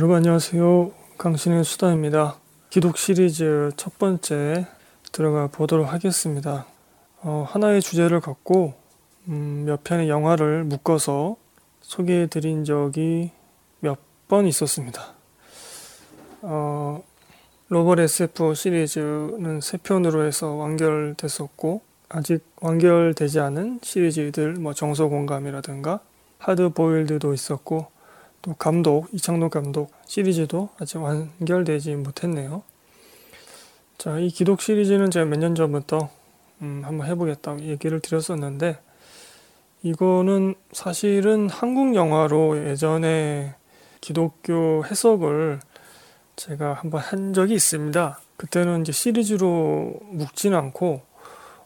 여러분 안녕하세요. 강신의 수다입니다. 기독 시리즈 첫 번째 들어가 보도록 하겠습니다. 어, 하나의 주제를 갖고 음, 몇 편의 영화를 묶어서 소개해 드린 적이 몇 번 있었습니다. 어, 로벌 SF 시리즈는 세 편으로 해서 완결됐었고 아직 완결되지 않은 시리즈들 뭐 정서 공감이라든가 하드 보일드도 있었고 또 감독 이창동 감독 시리즈도 아직 완결되지 못했네요. 자, 이 기독 시리즈는 제가 몇 년 전부터 음, 한번 해보겠다고 얘기를 드렸었는데 이거는 사실은 한국 영화로 예전에 기독교 해석을 제가 한번 한 적이 있습니다. 그때는 이제 시리즈로 묶진 않고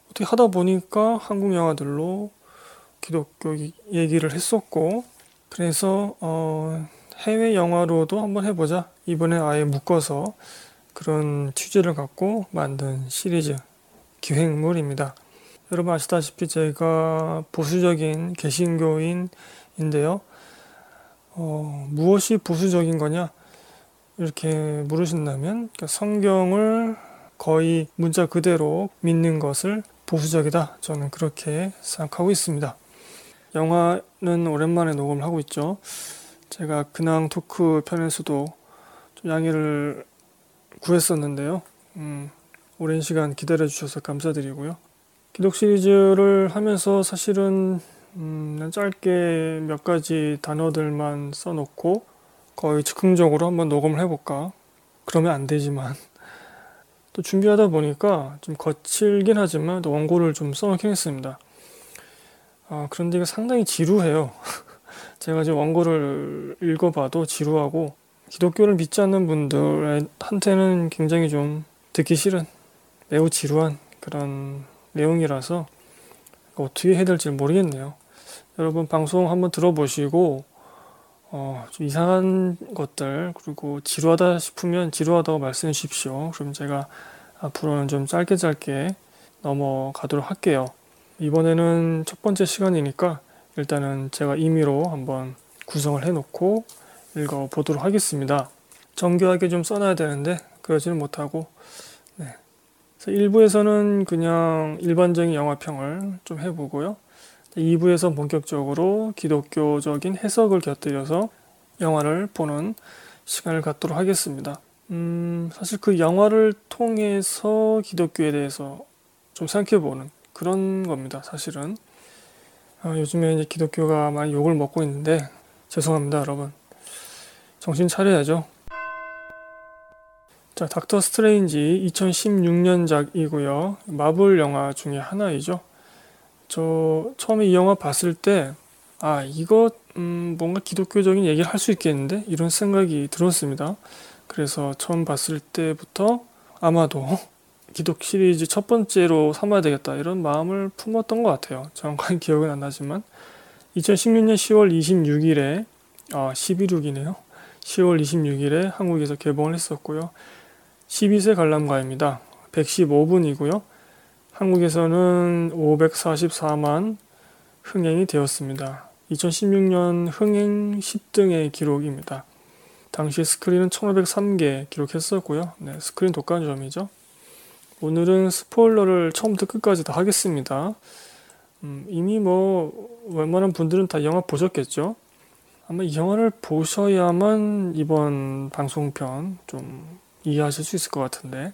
어떻게 하다 보니까 한국 영화들로 기독교 얘기를 했었고 그래서 어 해외 영화로도 한번 해보자. 이번에 아예 묶어서 그런 취지를 갖고 만든 시리즈 기획물입니다. 여러분 아시다시피 제가 보수적인 개신교인인데요. 어, 무엇이 보수적인 거냐? 이렇게 물으신다면 그러니까 성경을 거의 문자 그대로 믿는 것을 보수적이다. 저는 그렇게 생각하고 있습니다. 영화는 오랜만에 녹음을 하고 있죠. 제가 근황 토크 편에서도 좀 양해를 구했었는데요. 음, 오랜 시간 기다려 주셔서 감사드리고요. 기독 시리즈를 하면서 사실은 음, 짧게 몇 가지 단어들만 써놓고 거의 즉흥적으로 한번 녹음을 해볼까. 그러면 안 되지만 또 준비하다 보니까 좀 거칠긴 하지만 또 원고를 좀 써놓긴 했습니다. 아, 그런데 이거 상당히 지루해요. 제가 지금 원고를 읽어봐도 지루하고 기독교를 믿지 않는 분들한테는 굉장히 좀 듣기 싫은 매우 지루한 그런 내용이라서 어떻게 해야 될지 모르겠네요. 여러분 방송 한번 들어보시고 어, 좀 이상한 것들 그리고 지루하다 싶으면 지루하다고 말씀해 주십시오. 그럼 제가 앞으로는 좀 짧게 짧게 넘어가도록 할게요. 이번에는 첫 번째 시간이니까 일단은 제가 임의로 한번 구성을 해놓고 읽어보도록 하겠습니다. 정교하게 좀 써놔야 되는데 그러지는 못하고 네. 1부에서는 그냥 일반적인 영화평을 좀 해보고요. 2부에서 본격적으로 기독교적인 해석을 곁들여서 영화를 보는 시간을 갖도록 하겠습니다. 음, 사실 그 영화를 통해서 기독교에 대해서 좀 생각해보는 그런 겁니다. 사실은. 아, 요즘에 이제 기독교가 많이 욕을 먹고 있는데 죄송합니다, 여러분. 정신 차려야죠. 자, 닥터 스트레인지 2016년작이고요. 마블 영화 중에 하나이죠. 저 처음에 이 영화 봤을 때, 아, 이거, 음, 뭔가 기독교적인 얘기를 할 수 있겠는데? 이런 생각이 들었습니다. 그래서 처음 봤을 때부터 아마도 기독 시리즈 첫 번째로 삼아야 되겠다. 이런 마음을 품었던 것 같아요. 정확한 기억은 안 나지만. 2016년 10월 26일에, 아, 11육이네요. 10월 26일에 한국에서 개봉을 했었고요. 12세 관람가입니다. 115분이고요. 한국에서는 544만 흥행이 되었습니다. 2016년 흥행 10등의 기록입니다. 당시 스크린은 1503개 기록했었고요. 네, 스크린 독과점이죠. 오늘은 스포일러를 처음부터 끝까지 다 하겠습니다. 음, 이미 뭐 웬만한 분들은 다 영화 보셨겠죠? 아마 이 영화를 보셔야만 이번 방송편 좀 이해하실 수 있을 것 같은데.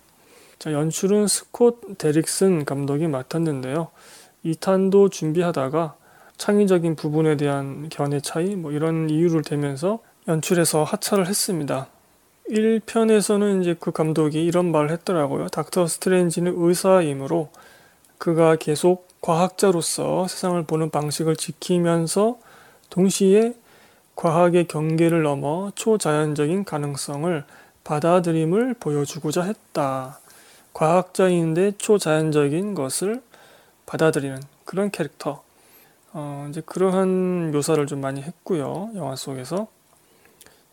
자, 연출은 스콧 데릭슨 감독이 맡았는데요. 2탄도 준비하다가 창의적인 부분에 대한 견해 차이, 뭐 이런 이유를 대면서 연출에서 하차를 했습니다. 1편에서는 이제 그 감독이 이런 말을 했더라고요. 닥터 스트레인지는 의사이므로 그가 계속 과학자로서 세상을 보는 방식을 지키면서 동시에 과학의 경계를 넘어 초자연적인 가능성을 받아들임을 보여주고자 했다. 과학자인데 초자연적인 것을 받아들이는 그런 캐릭터. 어, 이제 그러한 묘사를 좀 많이 했고요. 영화 속에서.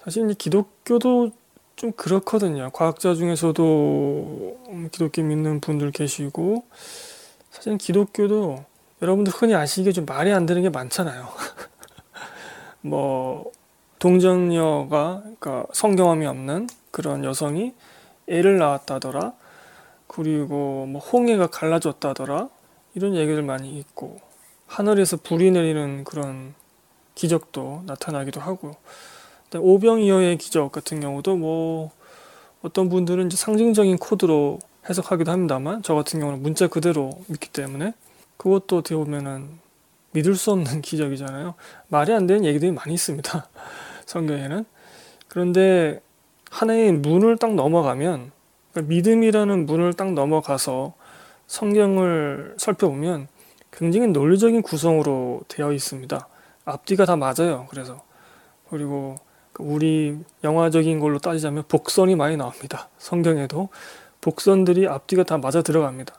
사실 이제 기독교도 좀 그렇거든요. 과학자 중에서도 기독교 믿는 분들 계시고, 사실 기독교도 여러분들 흔히 아시기에 좀 말이 안 되는 게 많잖아요. 뭐, 동정녀가 그러니까 성경험이 없는 그런 여성이 애를 낳았다더라. 그리고 뭐 홍해가 갈라졌다더라. 이런 얘기들 많이 있고 하늘에서 불이 내리는 그런 기적도 나타나기도 하고 오병이어의 기적 같은 경우도 뭐 어떤 분들은 이제 상징적인 코드로 해석하기도 합니다만 저 같은 경우는 문자 그대로 믿기 때문에 그것도 어떻게 보면은 믿을 수 없는 기적이잖아요. 말이 안 되는 얘기들이 많이 있습니다. 성경에는. 그런데 하나의 문을 딱 넘어가면 그러니까 믿음이라는 문을 딱 넘어가서 성경을 살펴보면 굉장히 논리적인 구성으로 되어 있습니다. 앞뒤가 다 맞아요. 그래서 그리고 그 우리 영화적인 걸로 따지자면 복선이 많이 나옵니다. 성경에도 복선들이 앞뒤가 다 맞아 들어갑니다.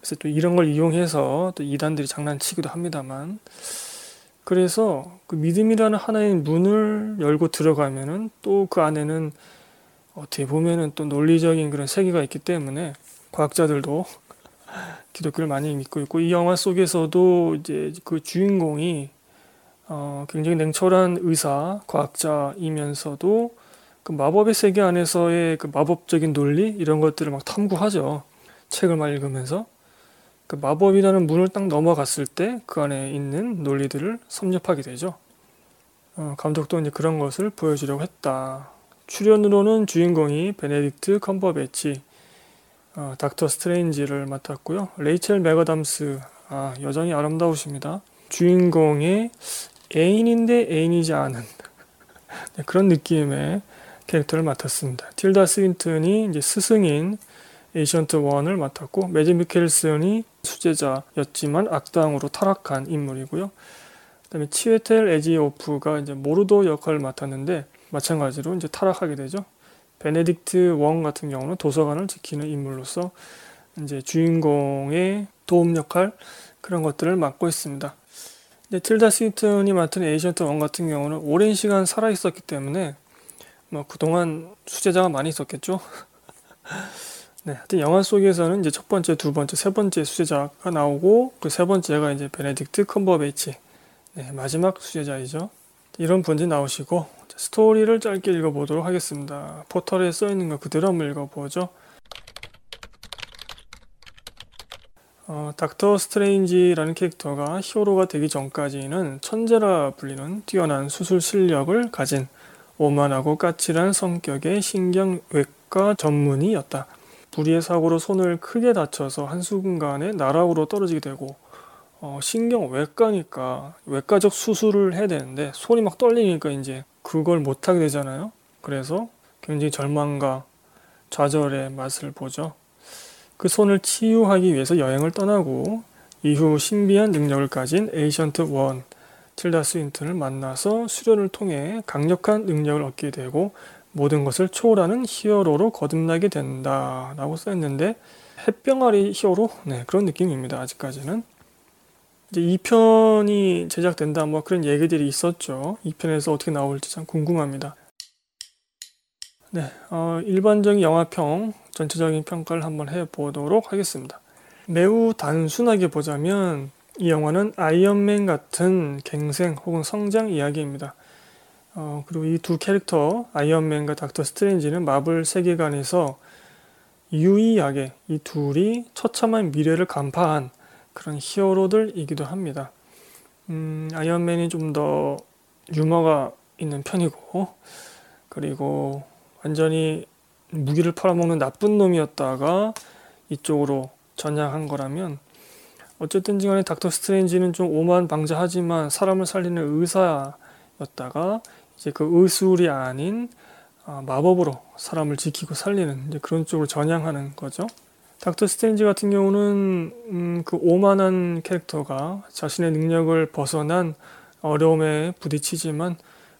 그래서 또 이런 걸 이용해서 또 이단들이 장난치기도 합니다만 그래서 그 믿음이라는 하나의 문을 열고 들어가면은 또 그 안에는 어떻게 보면은 또 논리적인 그런 세계가 있기 때문에 과학자들도 기독교를 많이 믿고 있고 이 영화 속에서도 이제 그 주인공이 어 굉장히 냉철한 의사 과학자이면서도 그 마법의 세계 안에서의 그 마법적인 논리 이런 것들을 막 탐구하죠 책을 막 읽으면서 그 마법이라는 문을 딱 넘어갔을 때 그 안에 있는 논리들을 섭렵하게 되죠. 어, 감독도 이제 그런 것을 보여주려고 했다. 출연으로는 주인공이 베네딕트 컴버배치, 어, 닥터 스트레인지를 맡았고요. 레이첼 맥아담스, 아, 여전히 아름다우십니다. 주인공의 애인인데 애인이지 않은 네, 그런 느낌의 캐릭터를 맡았습니다. 틸다 스윈튼이 이제 스승인 에이션트 원을 맡았고 매즈 미켈슨이 수제자였지만 악당으로 타락한 인물이고요. 그다음에 치웨텔 에지오포가 이제 모르도 역할을 맡았는데 마찬가지로 이제 타락하게 되죠. 베네딕트 웡 같은 경우는 도서관을 지키는 인물로서 이제 주인공의 도움 역할 그런 것들을 맡고 있습니다. 근데 틸다 스윈튼이 맡은 에이션트 원 같은 경우는 오랜 시간 살아 있었기 때문에 뭐 그동안 수제자가 많이 있었겠죠. 네, 하여튼 영화 속에서는 이제 첫 번째, 두 번째, 세 번째 수제자가 나오고 그 세 번째가 이제 베네딕트 컴버배치 네, 마지막 수제자이죠. 이런 분들이 나오시고 스토리를 짧게 읽어보도록 하겠습니다. 포털에 써 있는 거 그대로 한번 읽어보죠. 어, 닥터 스트레인지라는 캐릭터가 히어로가 되기 전까지는 천재라 불리는 뛰어난 수술 실력을 가진 오만하고 까칠한 성격의 신경외과 전문의였다. 불의의 사고로 손을 크게 다쳐서 한순간에 나락으로 떨어지게 되고 어, 신경외과니까 외과적 수술을 해야 되는데 손이 막 떨리니까 이제 그걸 못하게 되잖아요. 그래서 굉장히 절망과 좌절의 맛을 보죠. 그 손을 치유하기 위해서 여행을 떠나고 이후 신비한 능력을 가진 에이션트 원 틸다 스윈튼을 만나서 수련을 통해 강력한 능력을 얻게 되고 모든 것을 초월하는 히어로로 거듭나게 된다 라고 써있는데 햇병아리 히어로? 네 그런 느낌입니다 아직까지는. 이제 2편이 제작된다 뭐 그런 얘기들이 있었죠. 2편에서 어떻게 나올지 참 궁금합니다 네 어, 일반적인 영화평 전체적인 평가를 한번 해보도록 하겠습니다 매우 단순하게 보자면 이 영화는 아이언맨 같은 갱생 혹은 성장 이야기입니다 어, 그리고 이 두 캐릭터 아이언맨과 닥터 스트레인지는 마블 세계관에서 유이하게 이 둘이 처참한 미래를 간파한 그런 히어로들이기도 합니다. 음, 아이언맨이 좀 더 유머가 있는 편이고 그리고 완전히 무기를 팔아먹는 나쁜 놈이었다가 이쪽으로 전향한 거라면 어쨌든 간에 닥터 스트레인지는 좀 오만 방자하지만 사람을 살리는 의사였다가 이제 그 의술이 아닌 어, 마법으로 사람을 지키고 살리는 이제 그런 쪽으로 전향하는 거죠. 닥터 스트레인지 같은 경우는 음, 그 오만한 캐릭터가 자신의 능력을 벗어난 어려움에 부딪히지만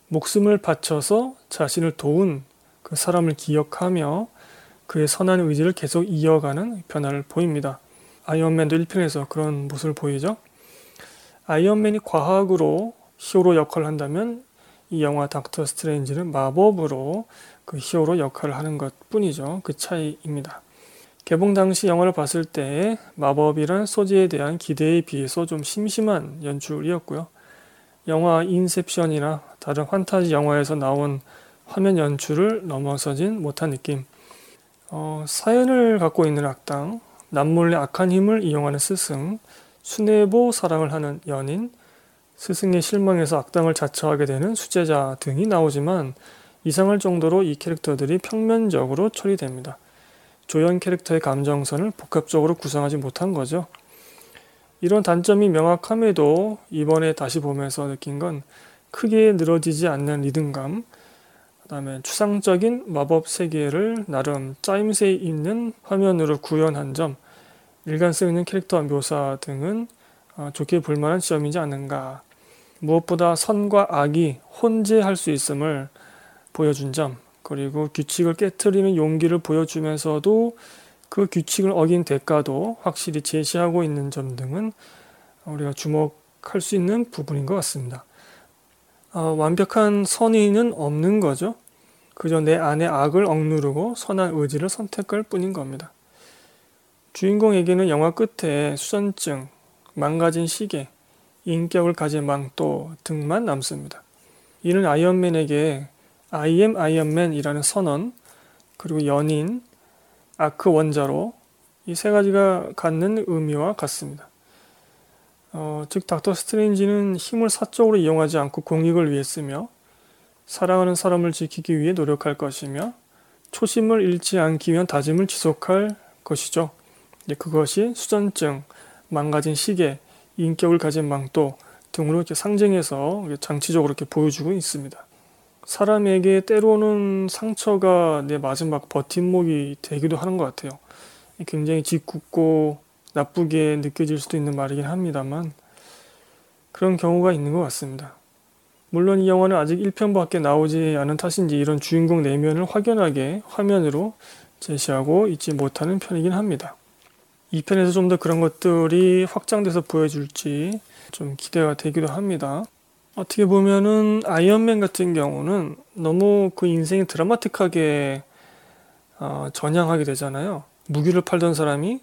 목숨을 바쳐서 자신을 도운 그 사람을 기억하며 그의 선한 의지를 계속 이어가는 변화를 보입니다. 아이언맨도 1편에서 그런 모습을 보이죠. 아이언맨이 과학으로 히어로 역할을 한다면 이 영화 닥터 스트레인지는 마법으로 그 히어로 역할을 하는 것 뿐이죠. 그 차이입니다. 개봉 당시 영화를 봤을 때 마법이란 소재에 대한 기대에 비해서 좀 심심한 연출이었고요. 영화 인셉션이나 다른 환타지 영화에서 나온 화면 연출을 넘어서진 못한 느낌. 어, 사연을 갖고 있는 악당, 남몰래 악한 힘을 이용하는 스승, 수뇌보 사랑을 하는 연인, 스승의 실망에서 악당을 자처하게 되는 수제자 등이 나오지만 이상할 정도로 이 캐릭터들이 평면적으로 처리됩니다. 조연 캐릭터의 감정선을 복합적으로 구성하지 못한 거죠. 이런 단점이 명확함에도 이번에 다시 보면서 느낀 건 크게 늘어지지 않는 리듬감, 그 다음에 추상적인 마법 세계를 나름 짜임새 있는 화면으로 구현한 점, 일관성 있는 캐릭터 묘사 등은 어, 좋게 볼 만한 지점이지 않는가. 무엇보다 선과 악이 혼재할 수 있음을 보여준 점, 그리고 규칙을 깨뜨리는 용기를 보여주면서도 그 규칙을 어긴 대가도 확실히 제시하고 있는 점 등은 우리가 주목할 수 있는 부분인 것 같습니다. 어, 완벽한 선의는 없는 거죠. 그저 내 안의 악을 억누르고 선한 의지를 선택할 뿐인 겁니다. 주인공에게는 영화 끝에 수전증, 망가진 시계, 인격을 가진 망토 등만 남습니다. 이는 아이언맨에게 I am 아이언맨이라는 선언, 그리고 연인, 아크 원자로 이 세 가지가 갖는 의미와 같습니다. 어, 즉 닥터 스트레인지는 힘을 사적으로 이용하지 않고 공익을 위해 쓰며 사랑하는 사람을 지키기 위해 노력할 것이며 초심을 잃지 않기 위한 다짐을 지속할 것이죠. 그것이 수전증, 망가진 시계, 인격을 가진 망토 등으로 이렇게 상징해서 장치적으로 이렇게 보여주고 있습니다. 사람에게 때로는 상처가 내 마지막 버팀목이 되기도 하는 것 같아요. 굉장히 짓궂고 나쁘게 느껴질 수도 있는 말이긴 합니다만 그런 경우가 있는 것 같습니다. 물론 이 영화는 아직 1편밖에 나오지 않은 탓인지 이런 주인공 내면을 확연하게 화면으로 제시하고 있지 못하는 편이긴 합니다. 2편에서 좀 더 그런 것들이 확장돼서 보여줄지 좀 기대가 되기도 합니다. 어떻게 보면은 아이언맨 같은 경우는 너무 그 인생이 드라마틱하게 어, 전향하게 되잖아요. 무기를 팔던 사람이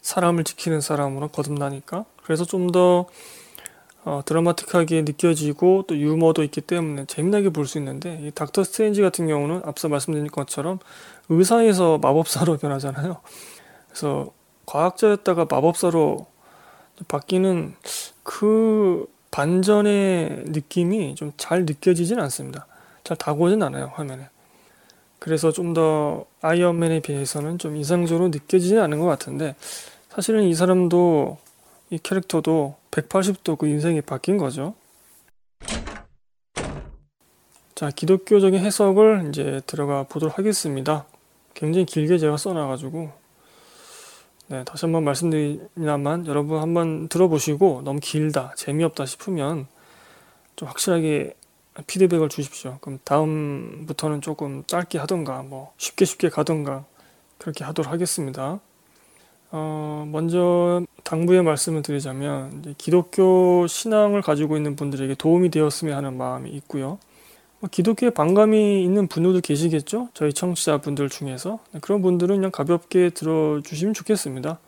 사람을 지키는 사람으로 거듭나니까 그래서 좀더 어, 드라마틱하게 느껴지고 또 유머도 있기 때문에 재미나게 볼 수 있는데 이 닥터 스트레인지 같은 경우는 앞서 말씀드린 것처럼 의사에서 마법사로 변하잖아요. 그래서 과학자였다가 마법사로 바뀌는 그 반전의 느낌이 좀 잘 느껴지진 않습니다. 잘 다가오진 않아요, 화면에. 그래서 좀 더 아이언맨에 비해서는 좀 이상적으로 느껴지진 않은 것 같은데, 사실은 이 사람도, 이 캐릭터도 180도 그 인생이 바뀐 거죠. 자, 기독교적인 해석을 이제 들어가 보도록 하겠습니다. 굉장히 길게 제가 써놔가지고 네, 다시 한번 말씀드리냐만 여러분 한번 들어보시고 너무 길다, 재미없다 싶으면 좀 확실하게 피드백을 주십시오. 그럼 다음부터는 조금 짧게 하던가, 뭐 쉽게 쉽게 가던가 그렇게 하도록 하겠습니다. 어, 먼저 당부의 말씀을 드리자면 기독교 신앙을 가지고 있는 분들에게 도움이 되었으면 하는 마음이 있고요. 뭐 기독교에 반감이 있는 분들도 계시겠죠? 저희 청취자분들 중에서. 네, 그런 분들은 그냥 가볍게 들어주시면 좋겠습니다.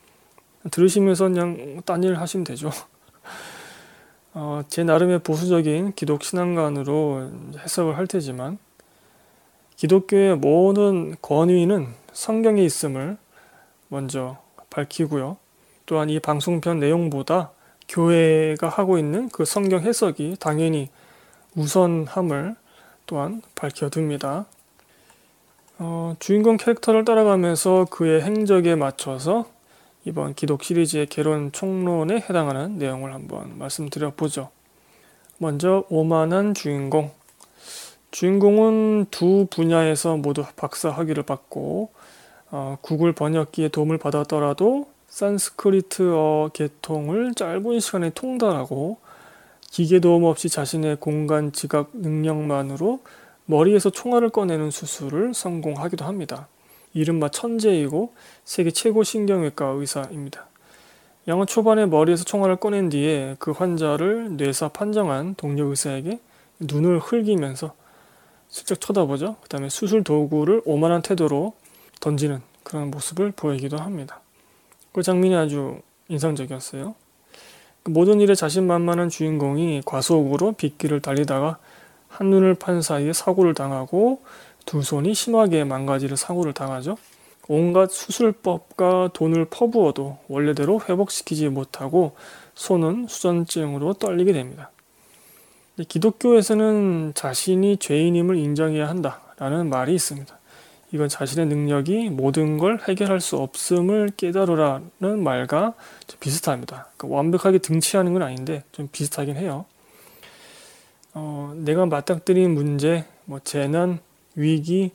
들으시면서 그냥 딴 일 하시면 되죠. 어, 제 나름의 보수적인 기독 신앙관으로 해석을 할 테지만, 기독교의 모든 권위는 성경에 있음을 먼저 밝히고요. 또한 이 방송편 내용보다 교회가 하고 있는 그 성경 해석이 당연히 우선함을 또한 밝혀둡니다. 어, 주인공 캐릭터를 따라가면서 그의 행적에 맞춰서 이번 기독 시리즈의 개론 총론에 해당하는 내용을 한번 말씀드려 보죠. 먼저 오만한 주인공. 주인공은 두 분야에서 모두 박사 학위를 받고 어, 구글 번역기의 도움을 받았더라도 산스크리트어 계통을 짧은 시간에 통달하고 기계 도움 없이 자신의 공간 지각 능력만으로 머리에서 총알을 꺼내는 수술을 성공하기도 합니다. 이른바 천재이고 세계 최고 신경외과 의사입니다. 영화 초반에 머리에서 총알을 꺼낸 뒤에 그 환자를 뇌사 판정한 동료 의사에게 눈을 흘기면서 슬쩍 쳐다보죠. 그 다음에 수술 도구를 오만한 태도로 던지는 그런 모습을 보이기도 합니다. 그 장면이 아주 인상적이었어요. 모든 일에 자신만만한 주인공이 과속으로 빗길을 달리다가 한눈을 판 사이에 사고를 당하고 두 손이 심하게 망가지를 사고를 당하죠. 온갖 수술법과 돈을 퍼부어도 원래대로 회복시키지 못하고 손은 수전증으로 떨리게 됩니다. 기독교에서는 자신이 죄인임을 인정해야 한다라는 말이 있습니다. 이건 자신의 능력이 모든 걸 해결할 수 없음을 깨달으라는 말과 비슷합니다. 그러니까 완벽하게 등치하는 건 아닌데 좀 비슷하긴 해요. 어, 내가 맞닥뜨린 문제, 뭐 재난, 위기,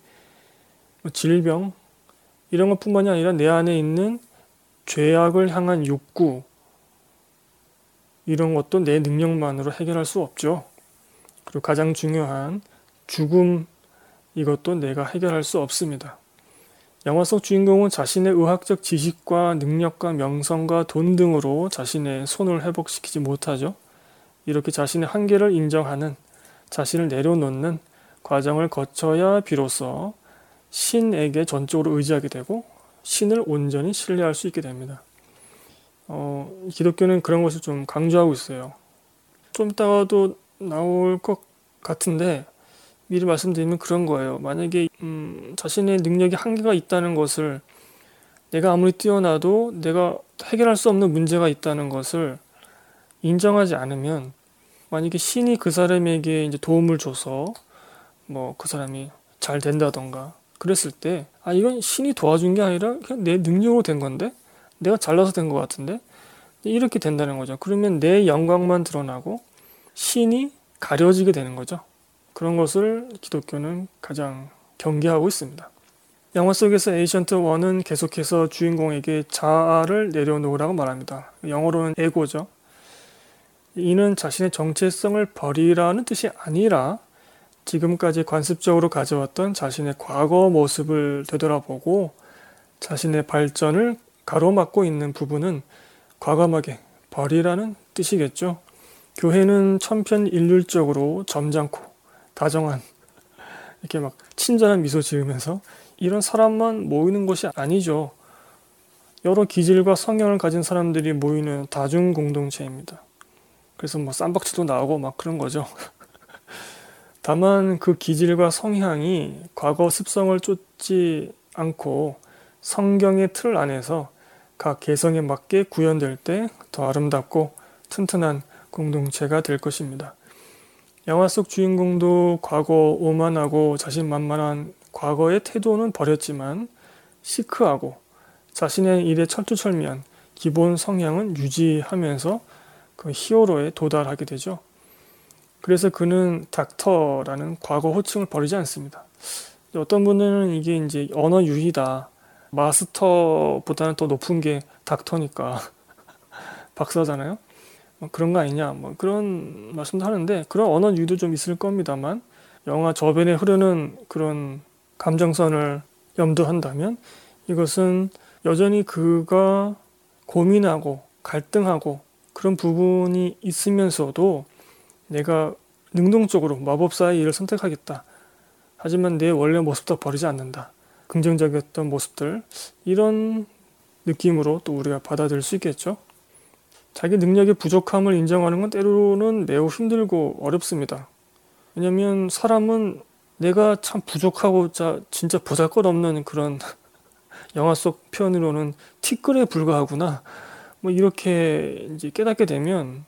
뭐 질병 이런 것뿐만이 아니라 내 안에 있는 죄악을 향한 욕구 이런 것도 내 능력만으로 해결할 수 없죠. 그리고 가장 중요한 죽음 이것도 내가 해결할 수 없습니다. 영화 속 주인공은 자신의 의학적 지식과 능력과 명성과 돈 등으로 자신의 손을 회복시키지 못하죠. 이렇게 자신의 한계를 인정하는 자신을 내려놓는 과정을 거쳐야 비로소 신에게 전적으로 의지하게 되고 신을 온전히 신뢰할 수 있게 됩니다. 어, 기독교는 그런 것을 좀 강조하고 있어요. 좀 이따가도 나올 것 같은데 미리 말씀드리면 그런 거예요. 만약에 음, 자신의 능력이 한계가 있다는 것을 내가 아무리 뛰어나도 내가 해결할 수 없는 문제가 있다는 것을 인정하지 않으면 만약에 신이 그 사람에게 이제 도움을 줘서 뭐 그 사람이 잘 된다던가 그랬을 때 아 이건 신이 도와준 게 아니라 그냥 내 능력으로 된 건데 내가 잘나서 된 것 같은데 이렇게 된다는 거죠. 그러면 내 영광만 드러나고 신이 가려지게 되는 거죠. 그런 것을 기독교는 가장 경계하고 있습니다. 영화 속에서 에이션트 1은 계속해서 주인공에게 자아를 내려놓으라고 말합니다. 영어로는 에고죠. 이는 자신의 정체성을 버리라는 뜻이 아니라 지금까지 관습적으로 가져왔던 자신의 과거 모습을 되돌아보고 자신의 발전을 가로막고 있는 부분은 과감하게 버리라는 뜻이겠죠. 교회는 천편일률적으로 점잖고 다정한 이렇게 막 친절한 미소 지으면서 이런 사람만 모이는 것이 아니죠. 여러 기질과 성향을 가진 사람들이 모이는 다중 공동체입니다. 그래서 뭐 쌈박치도 나오고 막 그런 거죠. 다만 그 기질과 성향이 과거 습성을 쫓지 않고 성경의 틀 안에서 각 개성에 맞게 구현될 때 더 아름답고 튼튼한 공동체가 될 것입니다. 영화 속 주인공도 과거 오만하고 자신만만한 과거의 태도는 버렸지만 시크하고 자신의 일에 철두철미한 기본 성향은 유지하면서 그 히어로에 도달하게 되죠. 그래서 그는 닥터라는 과거 호칭을 버리지 않습니다. 어떤 분들은 이게 이제 언어 유희다. 마스터보다는 더 높은 게 닥터니까 박사잖아요. 뭐 그런 거 아니냐 뭐 그런 말씀도 하는데 그런 언어 유도 좀 있을 겁니다만 영화 저변에 흐르는 그런 감정선을 염두한다면 이것은 여전히 그가 고민하고 갈등하고 그런 부분이 있으면서도 내가 능동적으로 마법사의 일을 선택하겠다. 하지만 내 원래 모습도 버리지 않는다. 긍정적이었던 모습들 이런 느낌으로 또 우리가 받아들일 수 있겠죠. 자기 능력의 부족함을 인정하는 건 때로는 매우 힘들고 어렵습니다. 왜냐면 사람은 내가 참 부족하고 자, 진짜 보잘 것 없는 그런 영화 속 표현으로는 티끌에 불과하구나. 뭐 이렇게 이제 깨닫게 되면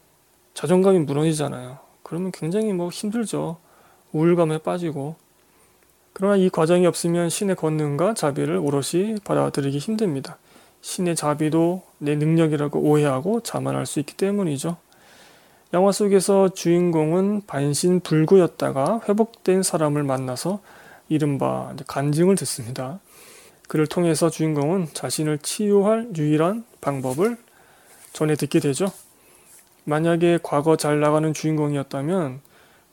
자존감이 무너지잖아요. 그러면 굉장히 뭐 힘들죠. 우울감에 빠지고. 그러나 이 과정이 없으면 신의 권능과 자비를 오롯이 받아들이기 힘듭니다. 신의 자비도 내 능력이라고 오해하고 자만할 수 있기 때문이죠. 영화 속에서 주인공은 반신불구였다가 회복된 사람을 만나서 이른바 간증을 듣습니다. 그를 통해서 주인공은 자신을 치유할 유일한 방법을 전해 듣게 되죠. 만약에 과거 잘 나가는 주인공이었다면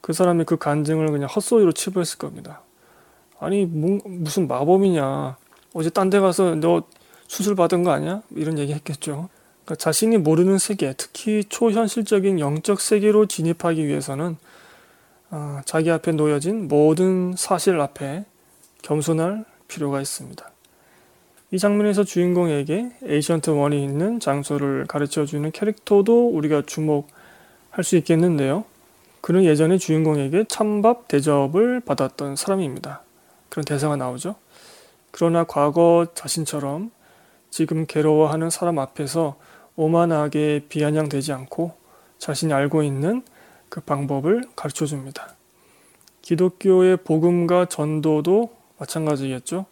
그 사람의 그 간증을 그냥 헛소리로 치부했을 겁니다. 아니 뭐, 무슨 마법이냐 어제 딴 데 가서 너 수술 받은 거 아니야? 이런 얘기 했겠죠. 그러니까 자신이 모르는 세계, 특히 초현실적인 영적 세계로 진입하기 위해서는 어, 자기 앞에 놓여진 모든 사실 앞에 겸손할 필요가 있습니다. 이 장면에서 주인공에게 에이션트 원이 있는 장소를 가르쳐 주는 캐릭터도 우리가 주목할 수 있겠는데요. 그는 예전에 주인공에게 찬밥 대접을 받았던 사람입니다. 그런 대사가 나오죠. 그러나 과거 자신처럼 지금 괴로워하는 사람 앞에서 오만하게 비아냥되지 않고 자신이 알고 있는 그 방법을 가르쳐 줍니다. 기독교의 복음과 전도도 마찬가지겠죠.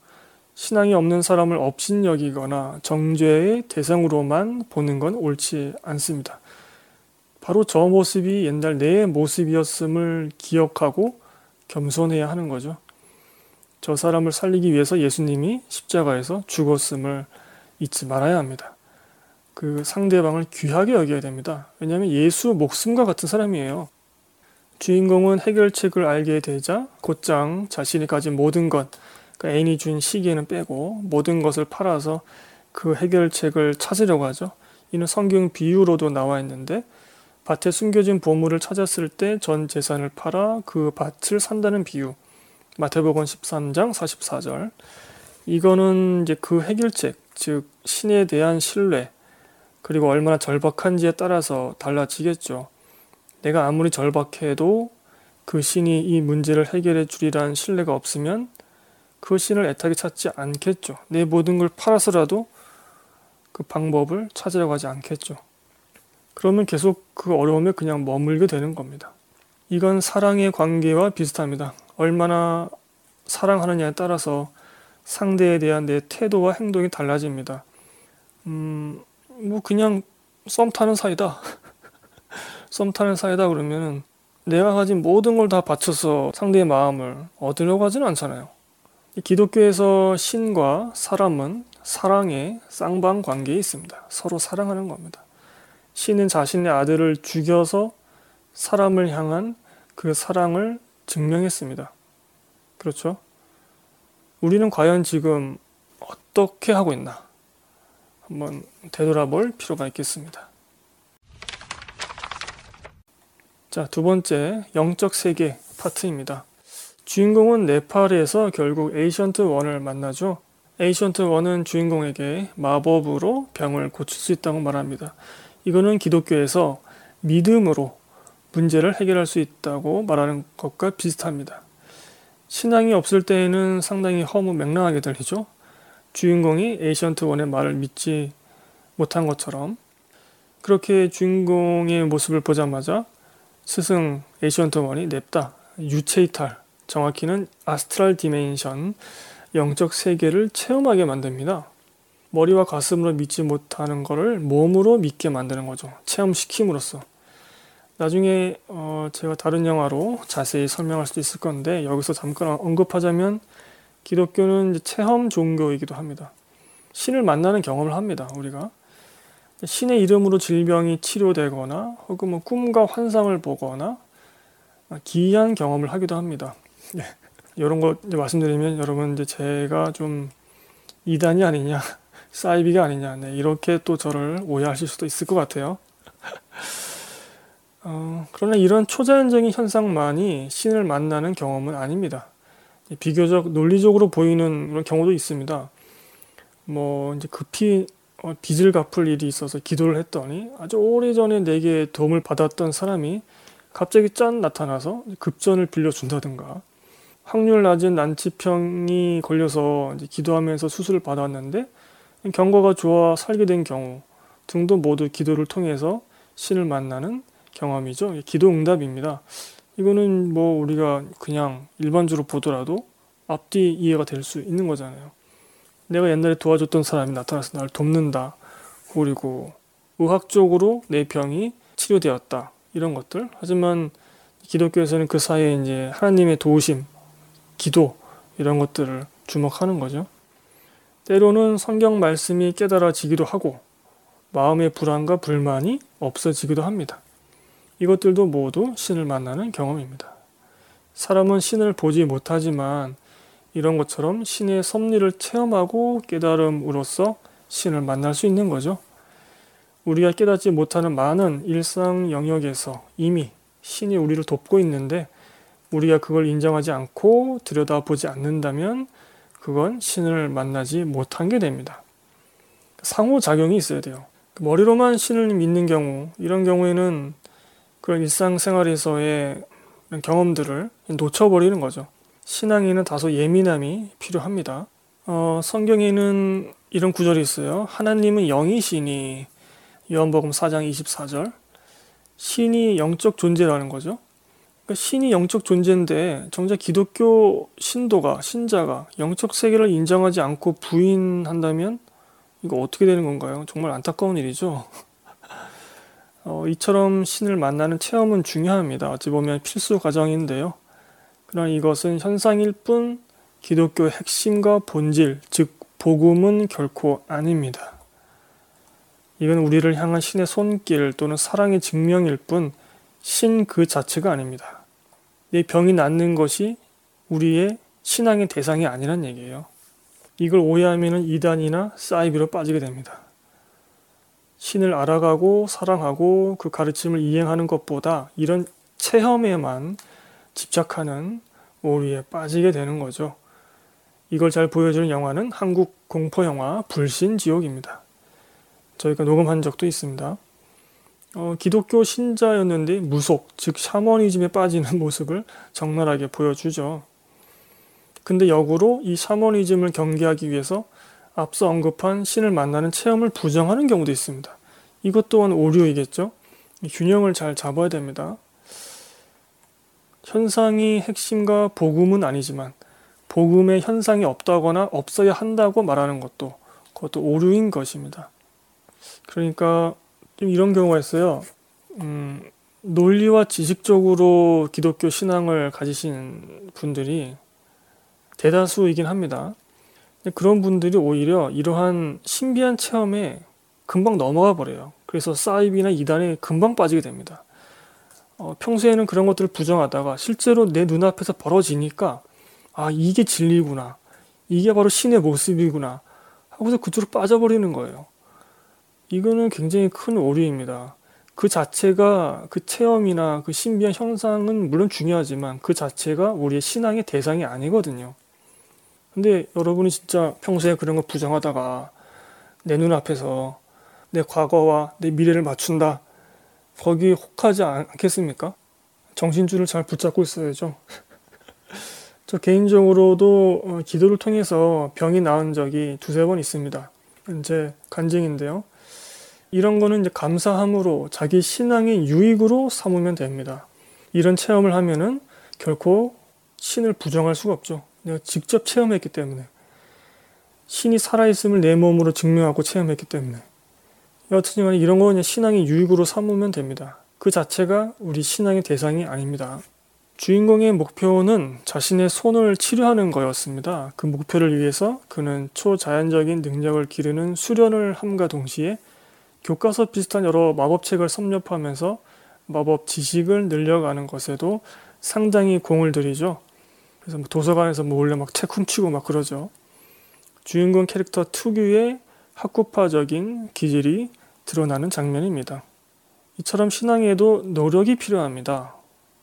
신앙이 없는 사람을 업신여기거나 정죄의 대상으로만 보는 건 옳지 않습니다. 바로 저 모습이 옛날 내 모습이었음을 기억하고 겸손해야 하는 거죠. 저 사람을 살리기 위해서 예수님이 십자가에서 죽었음을 잊지 말아야 합니다. 그 상대방을 귀하게 여겨야 됩니다. 왜냐하면 예수 목숨과 같은 사람이에요. 주인공은 해결책을 알게 되자 곧장 자신이 가진 모든 것, 그 애인이 준 시계는 빼고 모든 것을 팔아서 그 해결책을 찾으려고 하죠. 이는 성경 비유로도 나와 있는데 밭에 숨겨진 보물을 찾았을 때 전 재산을 팔아 그 밭을 산다는 비유. 마태복음 13장 44절. 이거는 이제 그 해결책, 즉 신에 대한 신뢰, 그리고 얼마나 절박한지에 따라서 달라지겠죠. 내가 아무리 절박해도 그 신이 이 문제를 해결해 주리란 신뢰가 없으면 그 신을 애타게 찾지 않겠죠. 내 모든 걸 팔아서라도 그 방법을 찾으려고 하지 않겠죠. 그러면 계속 그 어려움에 그냥 머물게 되는 겁니다. 이건 사랑의 관계와 비슷합니다. 얼마나 사랑하느냐에 따라서 상대에 대한 내 태도와 행동이 달라집니다. 음, 뭐 그냥 썸 타는 사이다. 썸 타는 사이다 그러면은 내가 가진 모든 걸 다 바쳐서 상대의 마음을 얻으려고 하지는 않잖아요. 기독교에서 신과 사람은 사랑의 쌍방 관계에 있습니다. 서로 사랑하는 겁니다. 신은 자신의 아들을 죽여서 사람을 향한 그 사랑을 증명했습니다. 그렇죠? 우리는 과연 지금 어떻게 하고 있나? 한번 되돌아볼 필요가 있겠습니다. 자, 두 번째, 영적 세계 파트입니다. 주인공은 네팔에서 결국 에이션트 원을 만나죠. 에이션트 원은 주인공에게 마법으로 병을 고칠 수 있다고 말합니다. 이거는 기독교에서 믿음으로 문제를 해결할 수 있다고 말하는 것과 비슷합니다. 신앙이 없을 때에는 상당히 허무 맹랑하게 들리죠. 주인공이 에이션트 원의 말을 믿지 못한 것처럼 그렇게 주인공의 모습을 보자마자 스승 에이션트 원이 냅다 유체이탈 정확히는 astral dimension 영적 세계를 체험하게 만듭니다. 머리와 가슴으로 믿지 못하는 것을 몸으로 믿게 만드는 거죠. 체험시킴으로써. 나중에 어 제가 다른 영화로 자세히 설명할 수도 있을 건데 여기서 잠깐 언급하자면 기독교는 체험 종교이기도 합니다. 신을 만나는 경험을 합니다. 우리가 신의 이름으로 질병이 치료되거나 혹은 뭐 꿈과 환상을 보거나 기이한 경험을 하기도 합니다. 예. 이런 거 말씀드리면 여러분 이제 제가 좀 이단이 아니냐 사이비가 아니냐 네, 이렇게 또 저를 오해하실 수도 있을 것 같아요. 어, 그러나 이런 초자연적인 현상만이 신을 만나는 경험은 아닙니다. 비교적 논리적으로 보이는 그런 경우도 있습니다. 뭐 이제 급히 어, 빚을 갚을 일이 있어서 기도를 했더니 아주 오래전에 내게 도움을 받았던 사람이 갑자기 짠 나타나서 급전을 빌려준다든가 확률 낮은 난치병이 걸려서 기도하면서 수술을 받았는데 경과가 좋아 살게 된 경우 등도 모두 기도를 통해서 신을 만나는 경험이죠. 기도 응답입니다. 이거는 뭐 우리가 그냥 일반적으로 보더라도 앞뒤 이해가 될 수 있는 거잖아요. 내가 옛날에 도와줬던 사람이 나타나서 나를 돕는다. 그리고 의학적으로 내 병이 치료되었다. 이런 것들. 하지만 기독교에서는 그 사이에 이제 하나님의 도우심, 기도 이런 것들을 주목하는 거죠. 때로는 성경 말씀이 깨달아지기도 하고 마음의 불안과 불만이 없어지기도 합니다. 이것들도 모두 신을 만나는 경험입니다. 사람은 신을 보지 못하지만 이런 것처럼 신의 섭리를 체험하고 깨달음으로써 신을 만날 수 있는 거죠. 우리가 깨닫지 못하는 많은 일상 영역에서 이미 신이 우리를 돕고 있는데 우리가 그걸 인정하지 않고 들여다보지 않는다면 그건 신을 만나지 못한 게 됩니다. 상호작용이 있어야 돼요. 머리로만 신을 믿는 경우, 이런 경우에는 그런 일상생활에서의 경험들을 놓쳐버리는 거죠. 신앙에는 다소 예민함이 필요합니다. 어, 성경에는 이런 구절이 있어요. 하나님은 영이시니 요한복음 4장 24절 신이 영적 존재라는 거죠. 그러니까 신이 영적 존재인데 정작 기독교 신도가 신자가 영적 세계를 인정하지 않고 부인한다면 이거 어떻게 되는 건가요? 정말 안타까운 일이죠. 어, 이처럼 신을 만나는 체험은 중요합니다. 어찌 보면 필수 과정인데요. 그러나 이것은 현상일 뿐 기독교의 핵심과 본질, 즉 복음은 결코 아닙니다. 이건 우리를 향한 신의 손길 또는 사랑의 증명일 뿐 신 그 자체가 아닙니다. 내 병이 낫는 것이 우리의 신앙의 대상이 아니란 얘기예요. 이걸 오해하면 이단이나 사이비로 빠지게 됩니다. 신을 알아가고 사랑하고 그 가르침을 이행하는 것보다 이런 체험에만 집착하는 오류에 빠지게 되는 거죠. 이걸 잘 보여주는 영화는 한국 공포 영화 불신지옥입니다. 저희가 녹음한 적도 있습니다. 어, 기독교 신자였는데 무속, 즉 샤머니즘에 빠지는 모습을 적나라하게 보여주죠. 근데 역으로 이 샤머니즘을 경계하기 위해서 앞서 언급한 신을 만나는 체험을 부정하는 경우도 있습니다. 이것 또한 오류이겠죠? 균형을 잘 잡아야 됩니다. 현상이 핵심과 복음은 아니지만 복음의 현상이 없다거나 없어야 한다고 말하는 것도 그것도 오류인 것입니다. 그러니까 좀 이런 경우가 있어요. 음, 논리와 지식적으로 기독교 신앙을 가지신 분들이 대다수이긴 합니다. 그런 분들이 오히려 이러한 신비한 체험에 금방 넘어가 버려요. 그래서 사이비나 이단에 금방 빠지게 됩니다. 어, 평소에는 그런 것들을 부정하다가 실제로 내 눈앞에서 벌어지니까 아 이게 진리구나 이게 바로 신의 모습이구나 하고서 그쪽으로 빠져버리는 거예요. 이거는 굉장히 큰 오류입니다. 그 자체가 그 체험이나 그 신비한 형상은 물론 중요하지만 그 자체가 우리의 신앙의 대상이 아니거든요. 근데 여러분이 진짜 평소에 그런 거 부정하다가 내 눈앞에서 내 과거와 내 미래를 맞춘다. 거기 혹하지 않겠습니까? 정신줄을 잘 붙잡고 있어야죠. 저 개인적으로도 어, 기도를 통해서 병이 나은 적이 두세 번 있습니다. 이제 간증인데요. 이런 거는 이제 감사함으로 자기 신앙의 유익으로 삼으면 됩니다. 이런 체험을 하면은 결코 신을 부정할 수가 없죠. 내가 직접 체험했기 때문에. 신이 살아있음을 내 몸으로 증명하고 체험했기 때문에. 여튼간 이런 거 그냥 신앙의 유익으로 삼으면 됩니다. 그 자체가 우리 신앙의 대상이 아닙니다. 주인공의 목표는 자신의 손을 치료하는 거였습니다. 그 목표를 위해서 그는 초자연적인 능력을 기르는 수련을 함과 동시에 교과서 비슷한 여러 마법책을 섭렵하면서 마법 지식을 늘려가는 것에도 상당히 공을 들이죠. 그래서 뭐 도서관에서 뭐 원래 막 책 훔치고 막 그러죠. 주인공 캐릭터 특유의 학구파적인 기질이 드러나는 장면입니다. 이처럼 신앙에도 노력이 필요합니다.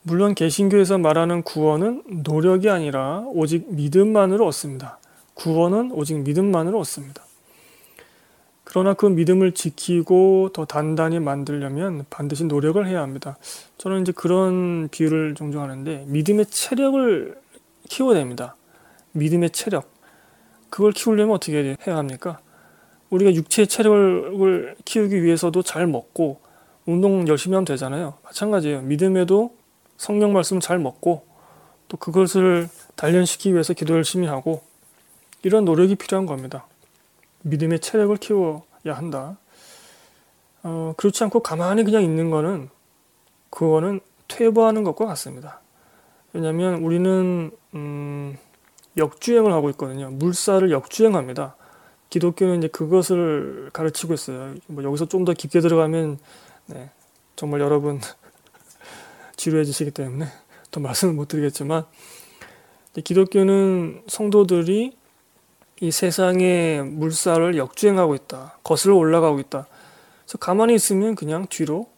물론 개신교에서 말하는 구원은 노력이 아니라 오직 믿음만으로 얻습니다. 구원은 오직 믿음만으로 얻습니다. 그러나 그 믿음을 지키고 더 단단히 만들려면 반드시 노력을 해야 합니다. 저는 이제 그런 비유를 종종 하는데 믿음의 체력을 키워야 됩니다. 믿음의 체력. 그걸 키우려면 어떻게 해야 합니까? 우리가 육체의 체력을 키우기 위해서도 잘 먹고 운동 열심히 하면 되잖아요. 마찬가지예요. 믿음에도 성경 말씀 잘 먹고 또 그것을 단련시키기 위해서 기도 열심히 하고 이런 노력이 필요한 겁니다. 믿음의 체력을 키워야 한다. 어, 그렇지 않고 가만히 그냥 있는 거는 그거는 퇴보하는 것과 같습니다. 왜냐하면 우리는 음, 역주행을 하고 있거든요. 물살을 역주행합니다. 기독교는 이제 그것을 가르치고 있어요. 뭐 여기서 좀 더 깊게 들어가면 네, 정말 여러분 지루해지시기 때문에 더 말씀을 못 드리겠지만 기독교는 성도들이 이 세상의 물살을 역주행하고 있다. 거슬러 올라가고 있다. 그래서 가만히 있으면 그냥 뒤로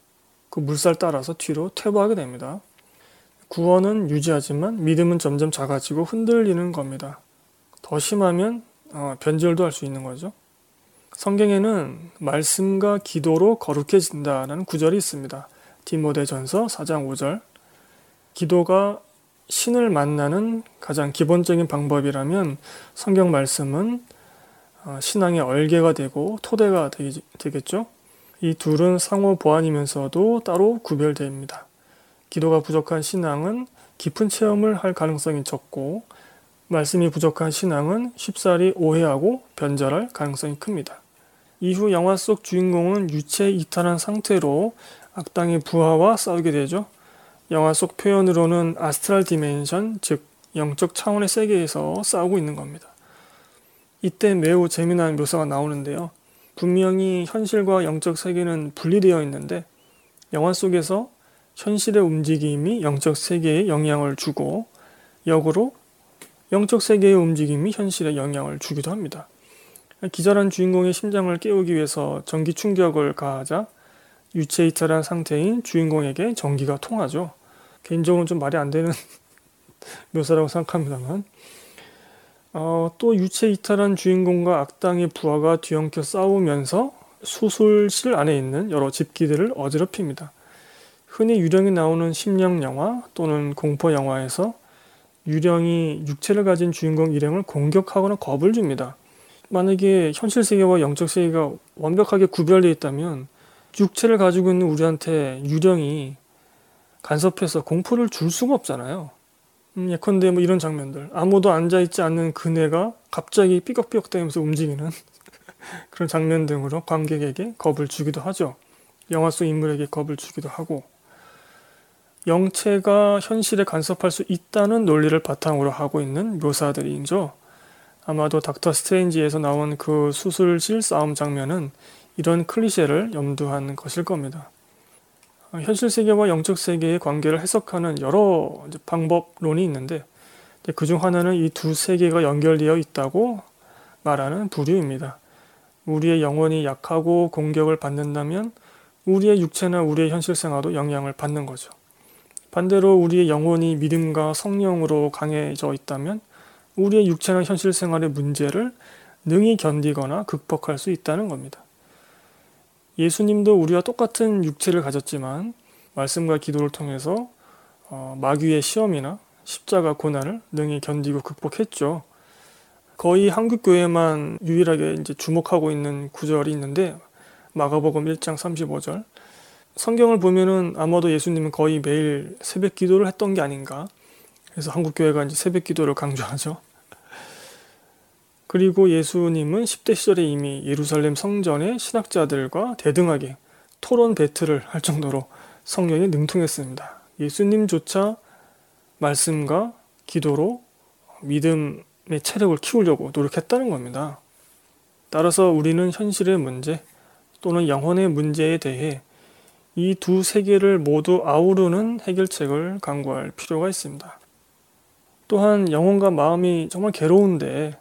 그 물살 따라서 뒤로 퇴보하게 됩니다. 구원은 유지하지만 믿음은 점점 작아지고 흔들리는 겁니다. 더 심하면 어, 변절도 할 수 있는 거죠. 성경에는 말씀과 기도로 거룩해진다라는 구절이 있습니다. 디모데전서 4장 5절. 기도가 신을 만나는 가장 기본적인 방법이라면 성경 말씀은 어, 신앙의 얼개가 되고 토대가 되겠죠. 이 둘은 상호 보완이면서도 따로 구별됩니다. 기도가 부족한 신앙은 깊은 체험을 할 가능성이 적고 말씀이 부족한 신앙은 쉽사리 오해하고 변절할 가능성이 큽니다. 이후 영화 속 주인공은 유체 이탈한 상태로 악당의 부하와 싸우게 되죠. 영화 속 표현으로는 astral dimension, 즉 영적 차원의 세계에서 싸우고 있는 겁니다. 이때 매우 재미난 묘사가 나오는데요. 분명히 현실과 영적 세계는 분리되어 있는데 영화 속에서 현실의 움직임이 영적 세계에 영향을 주고 역으로 영적 세계의 움직임이 현실에 영향을 주기도 합니다. 기절한 주인공의 심장을 깨우기 위해서 전기 충격을 가하자 유체 이탈한 상태인 주인공에게 전기가 통하죠. 개인적으로는 좀 말이 안 되는 묘사라고 생각합니다만 어, 또 유체 이탈한 주인공과 악당의 부하가 뒤엉켜 싸우면서 수술실 안에 있는 여러 집기들을 어지럽힙니다. 흔히 유령이 나오는 심령 영화 또는 공포 영화에서 유령이 육체를 가진 주인공 일행을 공격하거나 겁을 줍니다. 만약에 현실 세계와 영적 세계가 완벽하게 구별되어 있다면 육체를 가지고 있는 우리한테 유령이 간섭해서 공포를 줄 수가 없잖아요. 음, 예컨대 뭐 이런 장면들. 아무도 앉아있지 않는 그네가 갑자기 삐걱삐걱 대면서 움직이는 그런 장면 등으로 관객에게 겁을 주기도 하죠. 영화 속 인물에게 겁을 주기도 하고. 영체가 현실에 간섭할 수 있다는 논리를 바탕으로 하고 있는 묘사들이죠. 아마도 닥터 스트레인지에서 나온 그 수술실 싸움 장면은 이런 클리셰를 염두한 것일 겁니다. 현실 세계와 영적 세계의 관계를 해석하는 여러 방법론이 있는데 그 중 하나는 이 두 세계가 연결되어 있다고 말하는 부류입니다. 우리의 영혼이 약하고 공격을 받는다면 우리의 육체나 우리의 현실 생활도 영향을 받는 거죠. 반대로 우리의 영혼이 믿음과 성령으로 강해져 있다면 우리의 육체나 현실 생활의 문제를 능히 견디거나 극복할 수 있다는 겁니다. 예수님도 우리와 똑같은 육체를 가졌지만 말씀과 기도를 통해서 어, 마귀의 시험이나 십자가 고난을 능히 견디고 극복했죠. 거의 한국 교회만 유일하게 이제 주목하고 있는 구절이 있는데 마가복음 1장 35절 성경을 보면은 아마도 예수님은 거의 매일 새벽 기도를 했던 게 아닌가. 그래서 한국 교회가 이제 새벽 기도를 강조하죠. 그리고 예수님은 10대 시절에 이미 예루살렘 성전의 신학자들과 대등하게 토론 배틀을 할 정도로 성령에 능통했습니다. 예수님조차 말씀과 기도로 믿음의 체력을 키우려고 노력했다는 겁니다. 따라서 우리는 현실의 문제 또는 영혼의 문제에 대해 이 두 세계를 모두 아우르는 해결책을 강구할 필요가 있습니다. 또한 영혼과 마음이 정말 괴로운데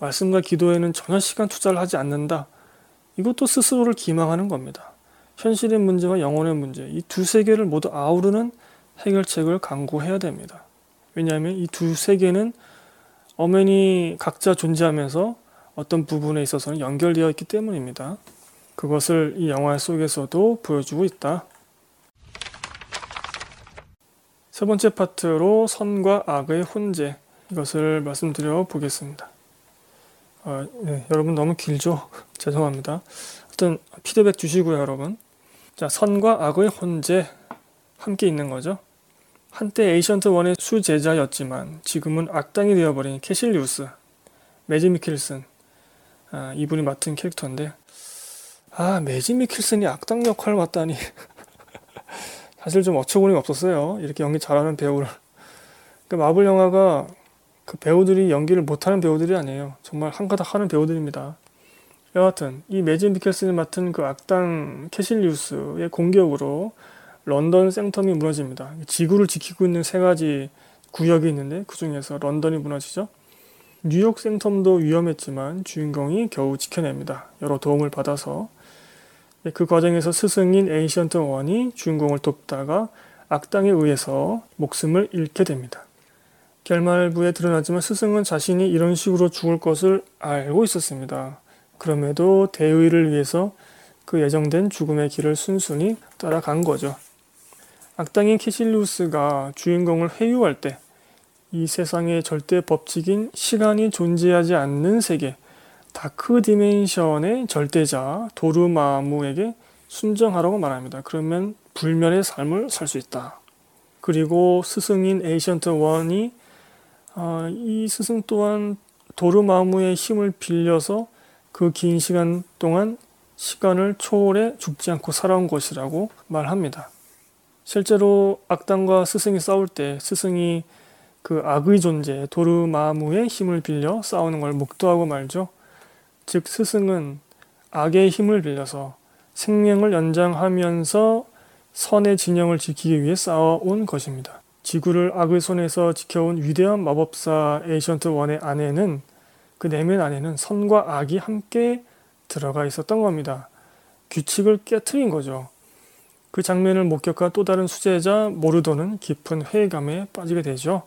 말씀과 기도에는 전혀 시간 투자를 하지 않는다. 이것도 스스로를 기망하는 겁니다. 현실의 문제와 영혼의 문제, 이 두 세계를 모두 아우르는 해결책을 강구해야 됩니다. 왜냐하면 이 두 세계는 엄연히 각자 존재하면서 어떤 부분에 있어서는 연결되어 있기 때문입니다. 그것을 이 영화 속에서도 보여주고 있다. 세 번째 파트로 선과 악의 혼재 이것을 말씀드려 보겠습니다. 아, 네, 여러분 너무 길죠? 죄송합니다. 어떤 피드백 주시고요, 여러분. 자, 선과 악의 혼재 함께 있는 거죠. 한때 에이션트 원의 수제자였지만 지금은 악당이 되어버린 캐실리우스, 매즈 미켈슨 아, 이분이 맡은 캐릭터인데 아 매즈 미켈슨이 악당 역할을 맡다니 사실 좀 어처구니가 없었어요. 이렇게 연기 잘하는 배우를. 그 마블 영화가 그 배우들이 연기를 못하는 배우들이 아니에요. 정말 한가닥 하는 배우들입니다. 여하튼 이 매즈 미켈슨이 맡은 그 악당 캐실리우스의 공격으로 런던 생텀이 무너집니다. 지구를 지키고 있는 세 가지 구역이 있는데 그 중에서 런던이 무너지죠. 뉴욕 생텀도 위험했지만 주인공이 겨우 지켜냅니다. 여러 도움을 받아서 그 과정에서 스승인 에이션트 원이 주인공을 돕다가 악당에 의해서 목숨을 잃게 됩니다. 결말부에 드러나지만 스승은 자신이 이런 식으로 죽을 것을 알고 있었습니다. 그럼에도 대의를 위해서 그 예정된 죽음의 길을 순순히 따라간 거죠. 악당인 캐실리우스가 주인공을 회유할 때 이 세상의 절대 법칙인 시간이 존재하지 않는 세계, 다크 디멘션의 절대자 도르마무에게 순종하라고 말합니다. 그러면 불멸의 삶을 살 수 있다. 그리고 스승인 에이션트 원이 어, 이 스승 또한 도르마무의 힘을 빌려서 그 긴 시간 동안 시간을 초월해 죽지 않고 살아온 것이라고 말합니다. 실제로 악당과 스승이 싸울 때 스승이 그 악의 존재 도르마무의 힘을 빌려 싸우는 걸 목도하고 말죠. 즉 스승은 악의 힘을 빌려서 생명을 연장하면서 선의 진영을 지키기 위해 싸워온 것입니다. 지구를 악의 손에서 지켜온 위대한 마법사 에이션트 원의 안에는 그 내면 안에는 선과 악이 함께 들어가 있었던 겁니다. 규칙을 깨뜨린 거죠. 그 장면을 목격한 또 다른 수제자 모르도는 깊은 회의감에 빠지게 되죠.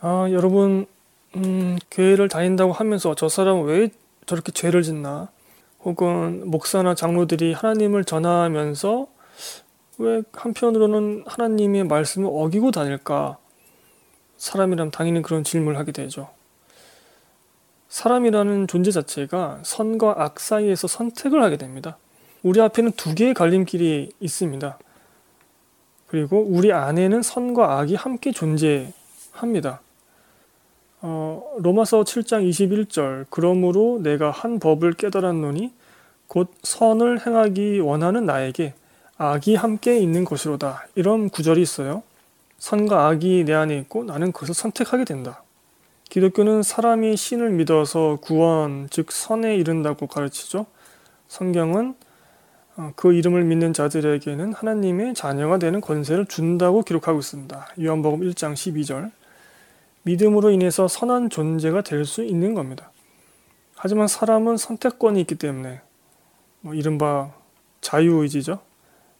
아, 여러분, 음, 교회를 다닌다고 하면서 저 사람은 왜 저렇게 죄를 짓나? 혹은 목사나 장로들이 하나님을 전하면서 왜 한편으로는 하나님의 말씀을 어기고 다닐까? 사람이라면 당연히 그런 질문을 하게 되죠. 사람이라는 존재 자체가 선과 악 사이에서 선택을 하게 됩니다. 우리 앞에는 두 개의 갈림길이 있습니다. 그리고 우리 안에는 선과 악이 함께 존재합니다. 어, 로마서 7장 21절 그러므로 내가 한 법을 깨달았노니 곧 선을 행하기 원하는 나에게 악이 함께 있는 것이로다. 이런 구절이 있어요. 선과 악이 내 안에 있고 나는 그것을 선택하게 된다. 기독교는 사람이 신을 믿어서 구원, 즉 선에 이른다고 가르치죠. 성경은 어, 그 이름을 믿는 자들에게는 하나님의 자녀가 되는 권세를 준다고 기록하고 있습니다. 요한복음 1장 12절. 믿음으로 인해서 선한 존재가 될 수 있는 겁니다. 하지만 사람은 선택권이 있기 때문에 뭐 이른바 자유의지죠.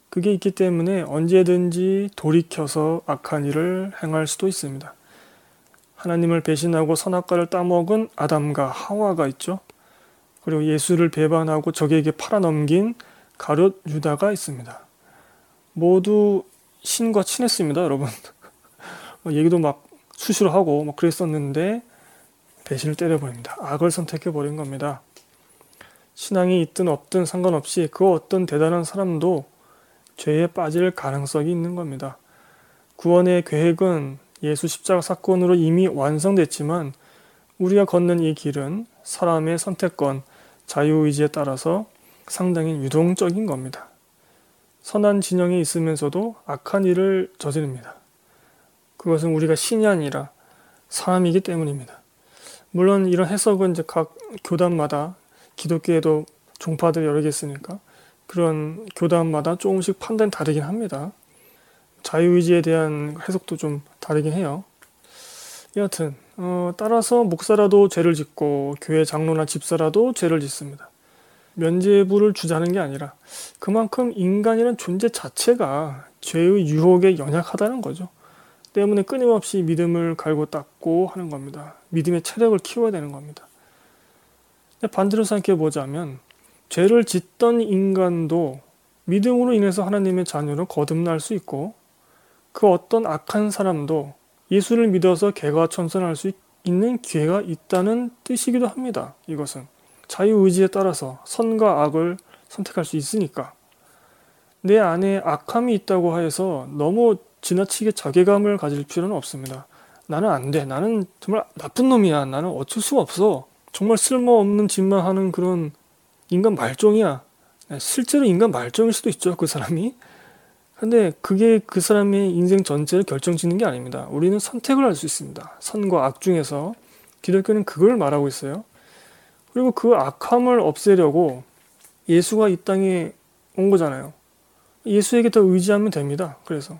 그게 있기 때문에 언제든지 돌이켜서 악한 일을 행할 수도 있습니다. 하나님을 배신하고 선악과를 따먹은 아담과 하와가 있죠. 그리고 예수를 배반하고 적에게 팔아넘긴 가룟 유다가 있습니다. 모두 신과 친했습니다, 여러분. 뭐 얘기도 막 수시로 하고 뭐 그랬었는데 배신을 때려버립니다. 악을 선택해버린 겁니다. 신앙이 있든 없든 상관없이 그 어떤 대단한 사람도 죄에 빠질 가능성이 있는 겁니다. 구원의 계획은 예수 십자가 사건으로 이미 완성됐지만 우리가 걷는 이 길은 사람의 선택권, 자유의지에 따라서 상당히 유동적인 겁니다. 선한 진영에 있으면서도 악한 일을 저지릅니다. 그것은 우리가 신이 아니라 사람이기 때문입니다. 물론 이런 해석은 이제 각 교단마다 기독교에도 종파들 여러 개 있으니까 그런 교단마다 조금씩 판단이 다르긴 합니다. 자유의지에 대한 해석도 좀 다르긴 해요. 여하튼 어, 따라서 목사라도 죄를 짓고 교회 장로나 집사라도 죄를 짓습니다. 면죄부를 주자는 게 아니라 그만큼 인간이란 존재 자체가 죄의 유혹에 연약하다는 거죠. 때문에 끊임없이 믿음을 갈고 닦고 하는 겁니다. 믿음의 체력을 키워야 되는 겁니다. 반대로 생각해 보자면 죄를 짓던 인간도 믿음으로 인해서 하나님의 자녀로 거듭날 수 있고 그 어떤 악한 사람도 예수를 믿어서 개과천선할 수 있는 기회가 있다는 뜻이기도 합니다. 이것은 자유의지에 따라서 선과 악을 선택할 수 있으니까 내 안에 악함이 있다고 해서 너무 지나치게 자괴감을 가질 필요는 없습니다. 나는 안 돼. 나는 정말 나쁜 놈이야. 나는 어쩔 수가 없어. 정말 쓸모없는 짓만 하는 그런 인간 말종이야. 네, 실제로 인간 말종일 수도 있죠. 그 사람이. 근데 그게 그 사람의 인생 전체를 결정짓는 게 아닙니다. 우리는 선택을 할 수 있습니다. 선과 악 중에서 기독교는 그걸 말하고 있어요. 그리고 그 악함을 없애려고 예수가 이 땅에 온 거잖아요. 예수에게 더 의지하면 됩니다. 그래서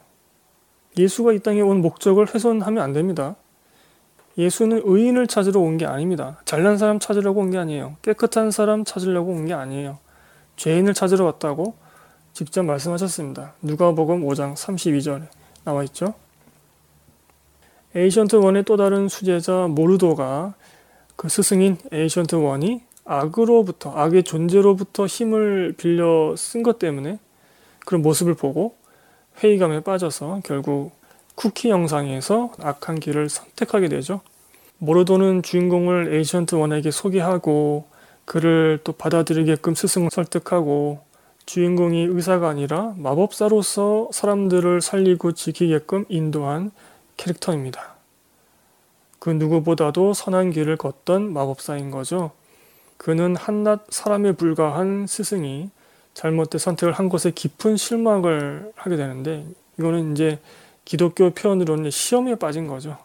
예수가 이 땅에 온 목적을 훼손하면 안 됩니다. 예수는 의인을 찾으러 온 게 아닙니다. 잘난 사람 찾으려고 온 게 아니에요. 깨끗한 사람 찾으려고 온 게 아니에요. 죄인을 찾으러 왔다고 직접 말씀하셨습니다. 누가복음 5장 32절에 나와 있죠. 에이션트 1의 또 다른 수제자 모르도가 그 스승인 에이션트 원이 악으로부터 악의 존재로부터 힘을 빌려 쓴 것 때문에 그런 모습을 보고 회의감에 빠져서 결국 쿠키 영상에서 악한 길을 선택하게 되죠. 모르도는 주인공을 에이션트 원에게 소개하고 그를 또 받아들이게끔 스승을 설득하고 주인공이 의사가 아니라 마법사로서 사람들을 살리고 지키게끔 인도한 캐릭터입니다. 그 누구보다도 선한 길을 걷던 마법사인 거죠. 그는 한낱 사람에 불과한 스승이 잘못된 선택을 한 것에 깊은 실망을 하게 되는데 이거는 이제 기독교 표현으로는 시험에 빠진 거죠.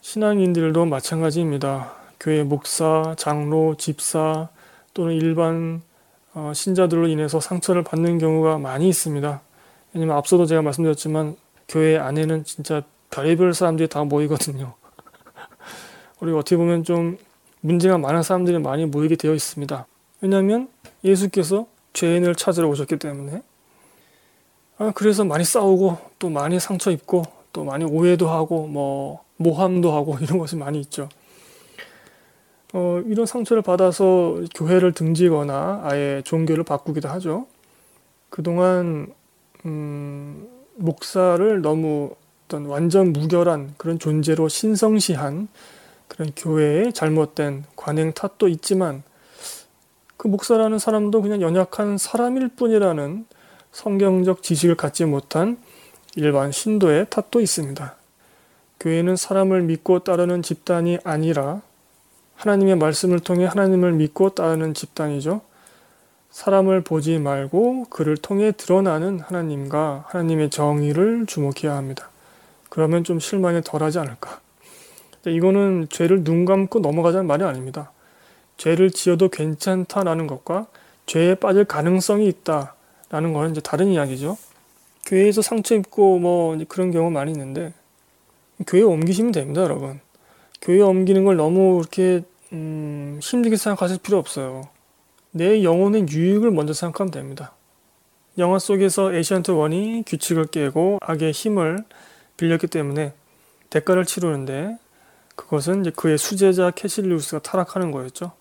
신앙인들도 마찬가지입니다. 교회 목사, 장로, 집사 또는 일반 어, 신자들로 인해서 상처를 받는 경우가 많이 있습니다. 왜냐면 앞서도 제가 말씀드렸지만 교회 안에는 진짜 별의별 사람들이 다 모이거든요. 우리가 어떻게 보면 좀 문제가 많은 사람들이 많이 모이게 되어 있습니다. 왜냐하면 예수께서 죄인을 찾으러 오셨기 때문에 아, 그래서 많이 싸우고 또 많이 상처 입고 또 많이 오해도 하고 뭐 모함도 하고 이런 것이 많이 있죠. 어, 이런 상처를 받아서 교회를 등지거나 아예 종교를 바꾸기도 하죠. 그동안 음, 목사를 너무 어떤 완전 무결한 그런 존재로 신성시한 그런 교회의 잘못된 관행 탓도 있지만 그 목사라는 사람도 그냥 연약한 사람일 뿐이라는 성경적 지식을 갖지 못한 일반 신도의 탓도 있습니다. 교회는 사람을 믿고 따르는 집단이 아니라 하나님의 말씀을 통해 하나님을 믿고 따르는 집단이죠. 사람을 보지 말고 그를 통해 드러나는 하나님과 하나님의 정의를 주목해야 합니다. 그러면 좀 실망이 덜하지 않을까. 이거는 죄를 눈 감고 넘어가자는 말이 아닙니다. 죄를 지어도 괜찮다라는 것과 죄에 빠질 가능성이 있다라는 거는 이제 다른 이야기죠. 교회에서 상처 입고 뭐 그런 경우 많이 있는데 교회 옮기시면 됩니다, 여러분. 교회 옮기는 걸 너무 이렇게 음, 힘들게 생각하실 필요 없어요. 내 영혼의 유익을 먼저 생각하면 됩니다. 영화 속에서 에이션트 원이 규칙을 깨고 악의 힘을 빌렸기 때문에 대가를 치르는데 그것은 이제 그의 수제자 캐실리우스가 타락하는 거였죠.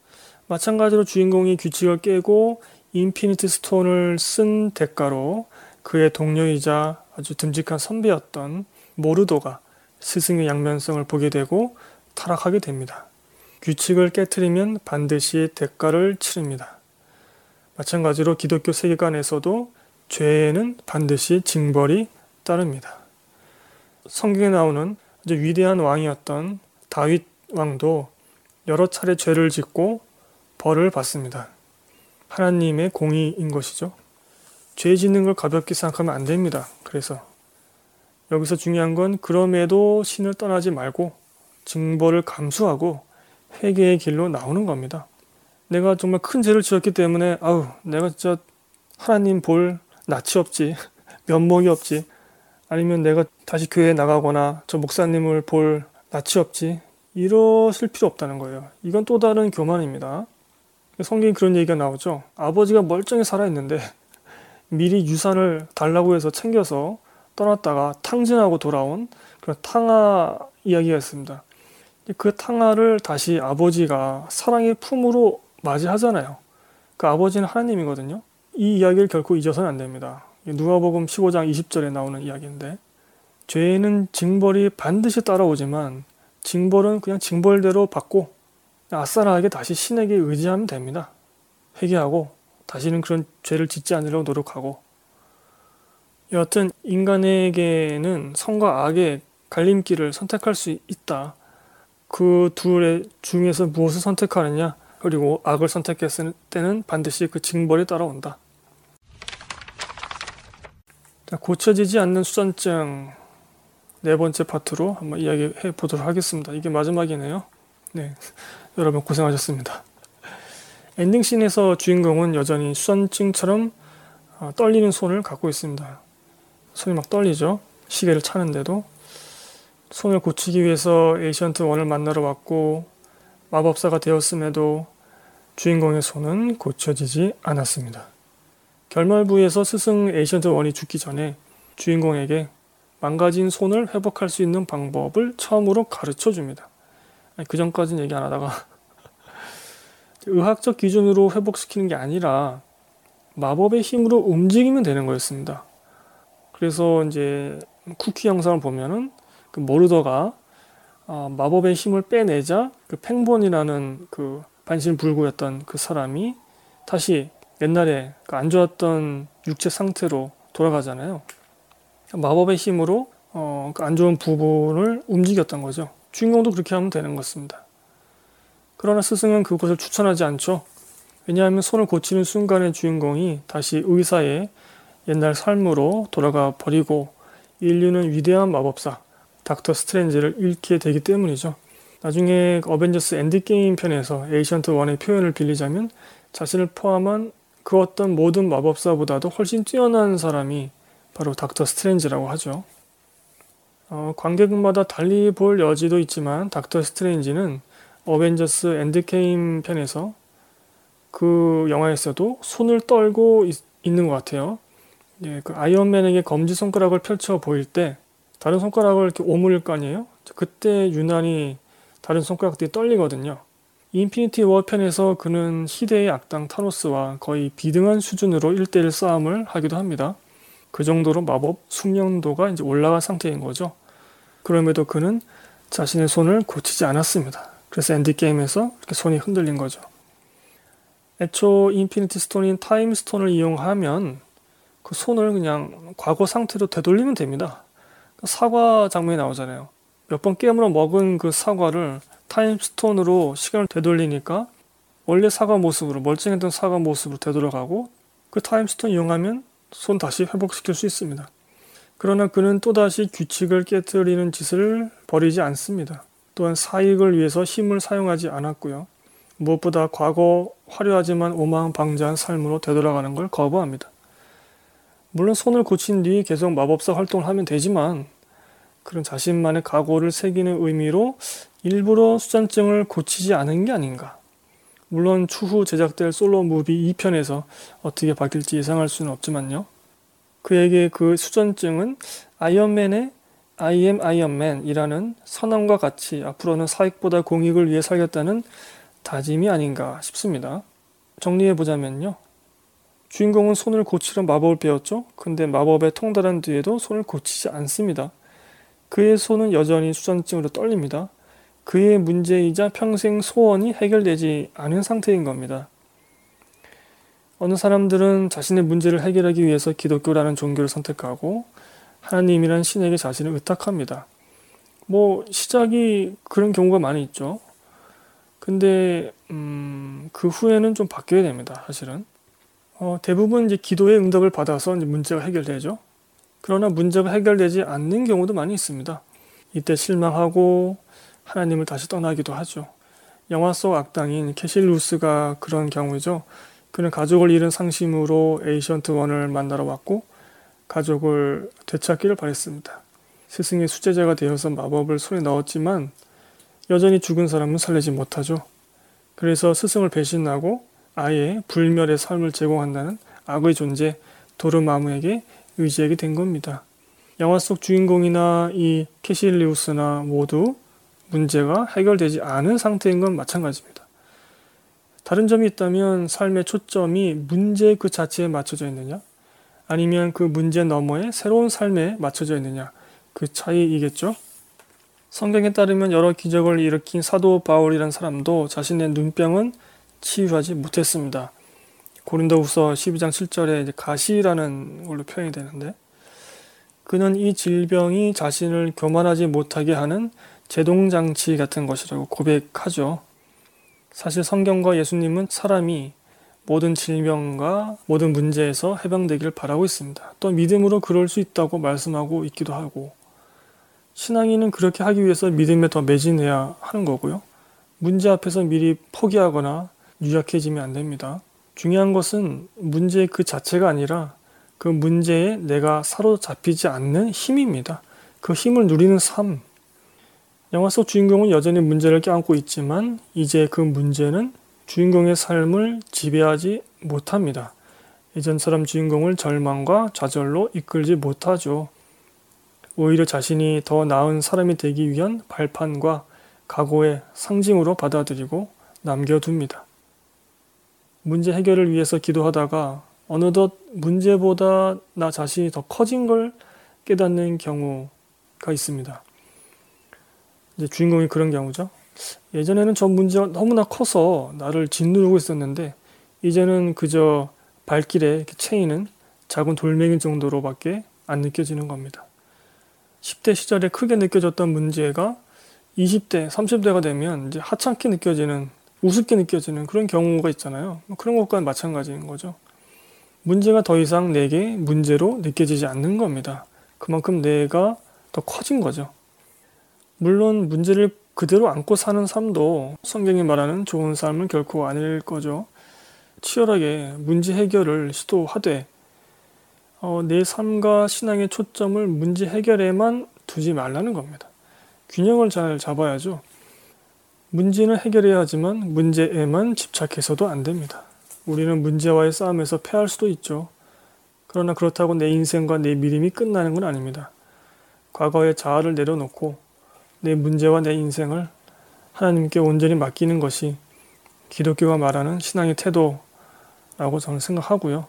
마찬가지로 주인공이 규칙을 깨고 인피니티 스톤을 쓴 대가로 그의 동료이자 아주 듬직한 선배였던 모르도가 스승의 양면성을 보게 되고 타락하게 됩니다. 규칙을 깨뜨리면 반드시 대가를 치릅니다. 마찬가지로 기독교 세계관에서도 죄에는 반드시 징벌이 따릅니다. 성경에 나오는 아주 위대한 왕이었던 다윗 왕도 여러 차례 죄를 짓고 벌을 받습니다. 하나님의 공의인 것이죠. 죄 짓는 걸 가볍게 생각하면 안 됩니다. 그래서 여기서 중요한 건 그럼에도 신을 떠나지 말고 징벌을 감수하고 회개의 길로 나오는 겁니다. 내가 정말 큰 죄를 지었기 때문에 아우 내가 진짜 하나님 볼 낯이 없지 면목이 없지 아니면 내가 다시 교회에 나가거나 저 목사님을 볼 낯이 없지 이러실 필요 없다는 거예요. 이건 또 다른 교만입니다. 성경에 그런 얘기가 나오죠. 아버지가 멀쩡히 살아있는데 미리 유산을 달라고 해서 챙겨서 떠났다가 탕진하고 돌아온 그런 탕아 이야기가 있습니다. 그 탕아를 다시 아버지가 사랑의 품으로 맞이하잖아요. 그 아버지는 하나님이거든요. 이 이야기를 결코 잊어서는 안 됩니다. 누가복음 15장 20절에 나오는 이야기인데 죄는 징벌이 반드시 따라오지만 징벌은 그냥 징벌대로 받고 아싸라하게 다시 신에게 의지하면 됩니다. 회개하고 다시는 그런 죄를 짓지 않으려고 노력하고 여하튼 인간에게는 성과 악의 갈림길을 선택할 수 있다. 그 둘의 중에서 무엇을 선택하느냐 그리고 악을 선택했을 때는 반드시 그 징벌이 따라온다. 자, 고쳐지지 않는 수전증 네 번째 파트로 한번 이야기해 보도록 하겠습니다. 이게 마지막이네요. 네, 여러분 고생하셨습니다. 엔딩 씬에서 주인공은 여전히 수전증처럼 어, 떨리는 손을 갖고 있습니다. 손이 막 떨리죠. 시계를 차는데도 손을 고치기 위해서 에이션트 원을 만나러 왔고 마법사가 되었음에도 주인공의 손은 고쳐지지 않았습니다. 결말부에서 스승 에이션트 원이 죽기 전에 주인공에게 망가진 손을 회복할 수 있는 방법을 처음으로 가르쳐 줍니다. 그 전까지는 얘기 안 하다가 의학적 기준으로 회복시키는 게 아니라 마법의 힘으로 움직이면 되는 거였습니다. 그래서 이제 쿠키 영상을 보면은 그 모르더가 어, 마법의 힘을 빼내자 그 팽본이라는 그 반신불구였던 그 사람이 다시 옛날에 그 안 좋았던 육체 상태로 돌아가잖아요. 마법의 힘으로 어, 그 안 좋은 부분을 움직였던 거죠. 주인공도 그렇게 하면 되는 것입니다. 그러나 스승은 그것을 추천하지 않죠. 왜냐하면 손을 고치는 순간에 주인공이 다시 의사의 옛날 삶으로 돌아가 버리고 인류는 위대한 마법사 닥터 스트레인지를 잃게 되기 때문이죠. 나중에 어벤져스 엔드게임 편에서 에이션트 원의 표현을 빌리자면 자신을 포함한 그 어떤 모든 마법사보다도 훨씬 뛰어난 사람이 바로 닥터 스트레인지라고 하죠. 어, 관객마다 달리 볼 여지도 있지만 닥터 스트레인지는 어벤져스 엔드게임 편에서 그 영화에서도 손을 떨고 있, 는것 같아요. 예, 그 아이언맨에게 검지 손가락을 펼쳐 보일 때 다른 손가락을 이렇게 오므릴 거 아니에요? 그때 유난히 다른 손가락들이 떨리거든요. 인피니티 워 편에서 그는 희대의 악당 타노스와 거의 비등한 수준으로 1대1 싸움을 하기도 합니다. 그 정도로 마법 숙련도가 이제 올라간 상태인 거죠. 그럼에도 그는 자신의 손을 고치지 않았습니다. 그래서 엔드게임에서 이렇게 손이 흔들린 거죠. 애초 인피니티 스톤인 타임 스톤을 이용하면 그 손을 그냥 과거 상태로 되돌리면 됩니다. 그 사과 장면이 나오잖아요. 몇번 깨물어 먹은 그 사과를 타임 스톤으로 시간을 되돌리니까 원래 사과 모습으로 멀쩡했던 사과 모습으로 되돌아가고 그 타임 스톤 이용하면 손 다시 회복시킬 수 있습니다. 그러나 그는 또다시 규칙을 깨뜨리는 짓을 벌이지 않습니다. 또한 사익을 위해서 힘을 사용하지 않았고요. 무엇보다 과거 화려하지만 오만방자한 삶으로 되돌아가는 걸 거부합니다. 물론 손을 고친 뒤 계속 마법사 활동을 하면 되지만 그런 자신만의 각오를 새기는 의미로 일부러 수전증을 고치지 않은 게 아닌가. 물론 추후 제작될 솔로 무비 2편에서 어떻게 바뀔지 예상할 수는 없지만요. 그에게 그 수전증은 아이언맨의 I am Iron Man이라는 선언과 같이 앞으로는 사익보다 공익을 위해 살겠다는 다짐이 아닌가 싶습니다. 정리해 보자면요. 주인공은 손을 고치려 마법을 배웠죠. 근데 마법에 통달한 뒤에도 손을 고치지 않습니다. 그의 손은 여전히 수전증으로 떨립니다. 그의 문제이자 평생 소원이 해결되지 않은 상태인 겁니다. 어느 사람들은 자신의 문제를 해결하기 위해서 기독교라는 종교를 선택하고 하나님이란 신에게 자신을 의탁합니다. 뭐 시작이 그런 경우가 많이 있죠. 근데 음, 그 후에는 좀 바뀌어야 됩니다. 사실은 어, 대부분 이제 기도의 응답을 받아서 이제 문제가 해결되죠. 그러나 문제가 해결되지 않는 경우도 많이 있습니다. 이때 실망하고 하나님을 다시 떠나기도 하죠. 영화 속 악당인 캐실리우스가 그런 경우죠. 그는 가족을 잃은 상심으로 에이션트 원을 만나러 왔고 가족을 되찾기를 바랬습니다. 스승의 수제자가 되어서 마법을 손에 넣었지만 여전히 죽은 사람은 살리지 못하죠. 그래서 스승을 배신하고 아예 불멸의 삶을 제공한다는 악의 존재 도르마무에게 의지하게 된 겁니다. 영화 속 주인공이나 이 캐실리우스나 모두 문제가 해결되지 않은 상태인 건 마찬가지입니다. 다른 점이 있다면 삶의 초점이 문제 그 자체에 맞춰져 있느냐, 아니면 그 문제 너머에 새로운 삶에 맞춰져 있느냐, 그 차이이겠죠? 성경에 따르면 여러 기적을 일으킨 사도 바울이란 사람도 자신의 눈병은 치유하지 못했습니다. 고린도후서 12장 7절에 가시라는 걸로 표현이 되는데 그는 이 질병이 자신을 교만하지 못하게 하는 제동장치 같은 것이라고 고백하죠. 사실 성경과 예수님은 사람이 모든 질병과 모든 문제에서 해방되기를 바라고 있습니다. 또 믿음으로 그럴 수 있다고 말씀하고 있기도 하고 신앙인은 그렇게 하기 위해서 믿음에 더 매진해야 하는 거고요. 문제 앞에서 미리 포기하거나 유약해지면 안 됩니다. 중요한 것은 문제 그 자체가 아니라 그 문제에 내가 사로잡히지 않는 힘입니다. 그 힘을 누리는 삶. 영화 속 주인공은 여전히 문제를 껴안고 있지만 이제 그 문제는 주인공의 삶을 지배하지 못합니다. 예전처럼 주인공을 절망과 좌절로 이끌지 못하죠. 오히려 자신이 더 나은 사람이 되기 위한 발판과 각오의 상징으로 받아들이고 남겨둡니다. 문제 해결을 위해서 기도하다가 어느덧 문제보다 나 자신이 더 커진 걸 깨닫는 경우가 있습니다. 이제 주인공이 그런 경우죠. 예전에는 저 문제가 너무나 커서 나를 짓누르고 있었는데 이제는 그저 발길에 채이는 작은 돌멩이 정도로밖에 안 느껴지는 겁니다. 10대 시절에 크게 느껴졌던 문제가 20대, 30대가 되면 이제 하찮게 느껴지는, 우습게 느껴지는 그런 경우가 있잖아요. 뭐 그런 것과 마찬가지인 거죠. 문제가 더 이상 내게 문제로 느껴지지 않는 겁니다. 그만큼 내가 더 커진 거죠. 물론 문제를 그대로 안고 사는 삶도 성경이 말하는 좋은 삶은 결코 아닐 거죠. 치열하게 문제 해결을 시도하되 어, 내 삶과 신앙의 초점을 문제 해결에만 두지 말라는 겁니다. 균형을 잘 잡아야죠. 문제는 해결해야 하지만 문제에만 집착해서도 안 됩니다. 우리는 문제와의 싸움에서 패할 수도 있죠. 그러나 그렇다고 내 인생과 내 믿음이 끝나는 건 아닙니다. 과거의 자아를 내려놓고 내 문제와 내 인생을 하나님께 온전히 맡기는 것이 기독교가 말하는 신앙의 태도라고 저는 생각하고요.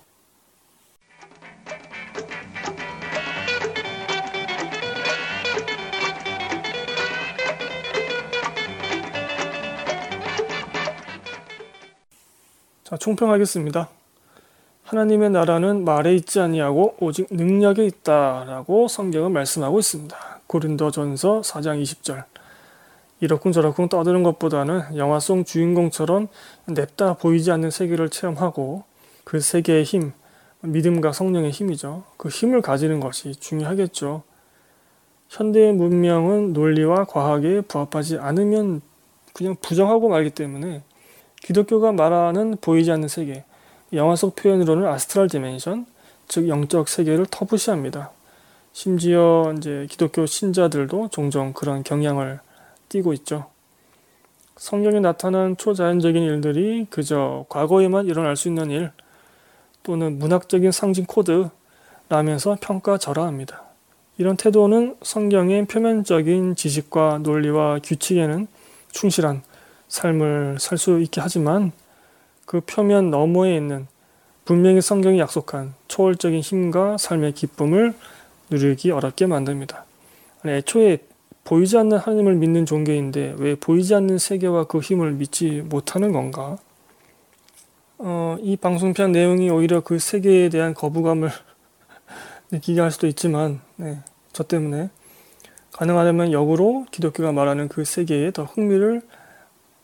자, 총평하겠습니다. 하나님의 나라는 말에 있지 아니하고 오직 능력에 있다라고 성경은 말씀하고 있습니다. 고린도전서 4장 20절. 이러쿵저러쿵 떠드는 것보다는 영화 속 주인공처럼 냅다 보이지 않는 세계를 체험하고 그 세계의 힘, 믿음과 성령의 힘이죠. 그 힘을 가지는 것이 중요하겠죠. 현대의 문명은 논리와 과학에 부합하지 않으면 그냥 부정하고 말기 때문에 기독교가 말하는 보이지 않는 세계, 영화 속 표현으로는 astral dimension, 즉 영적 세계를 터부시합니다. 심지어 이제 기독교 신자들도 종종 그런 경향을 띠고 있죠. 성경에 나타난 초자연적인 일들이 그저 과거에만 일어날 수 있는 일 또는 문학적인 상징 코드라면서 평가절하합니다. 이런 태도는 성경의 표면적인 지식과 논리와 규칙에는 충실한 삶을 살 수 있게 하지만 그 표면 너머에 있는 분명히 성경이 약속한 초월적인 힘과 삶의 기쁨을 누리기 어렵게 만듭니다. 애초에 보이지 않는 하나님을 믿는 종교인데 왜 보이지 않는 세계와 그 힘을 믿지 못하는 건가? 어, 이 방송편 내용이 오히려 그 세계에 대한 거부감을 느끼게 할 수도 있지만, 네, 저 때문에 가능하다면 역으로 기독교가 말하는 그 세계에 더 흥미를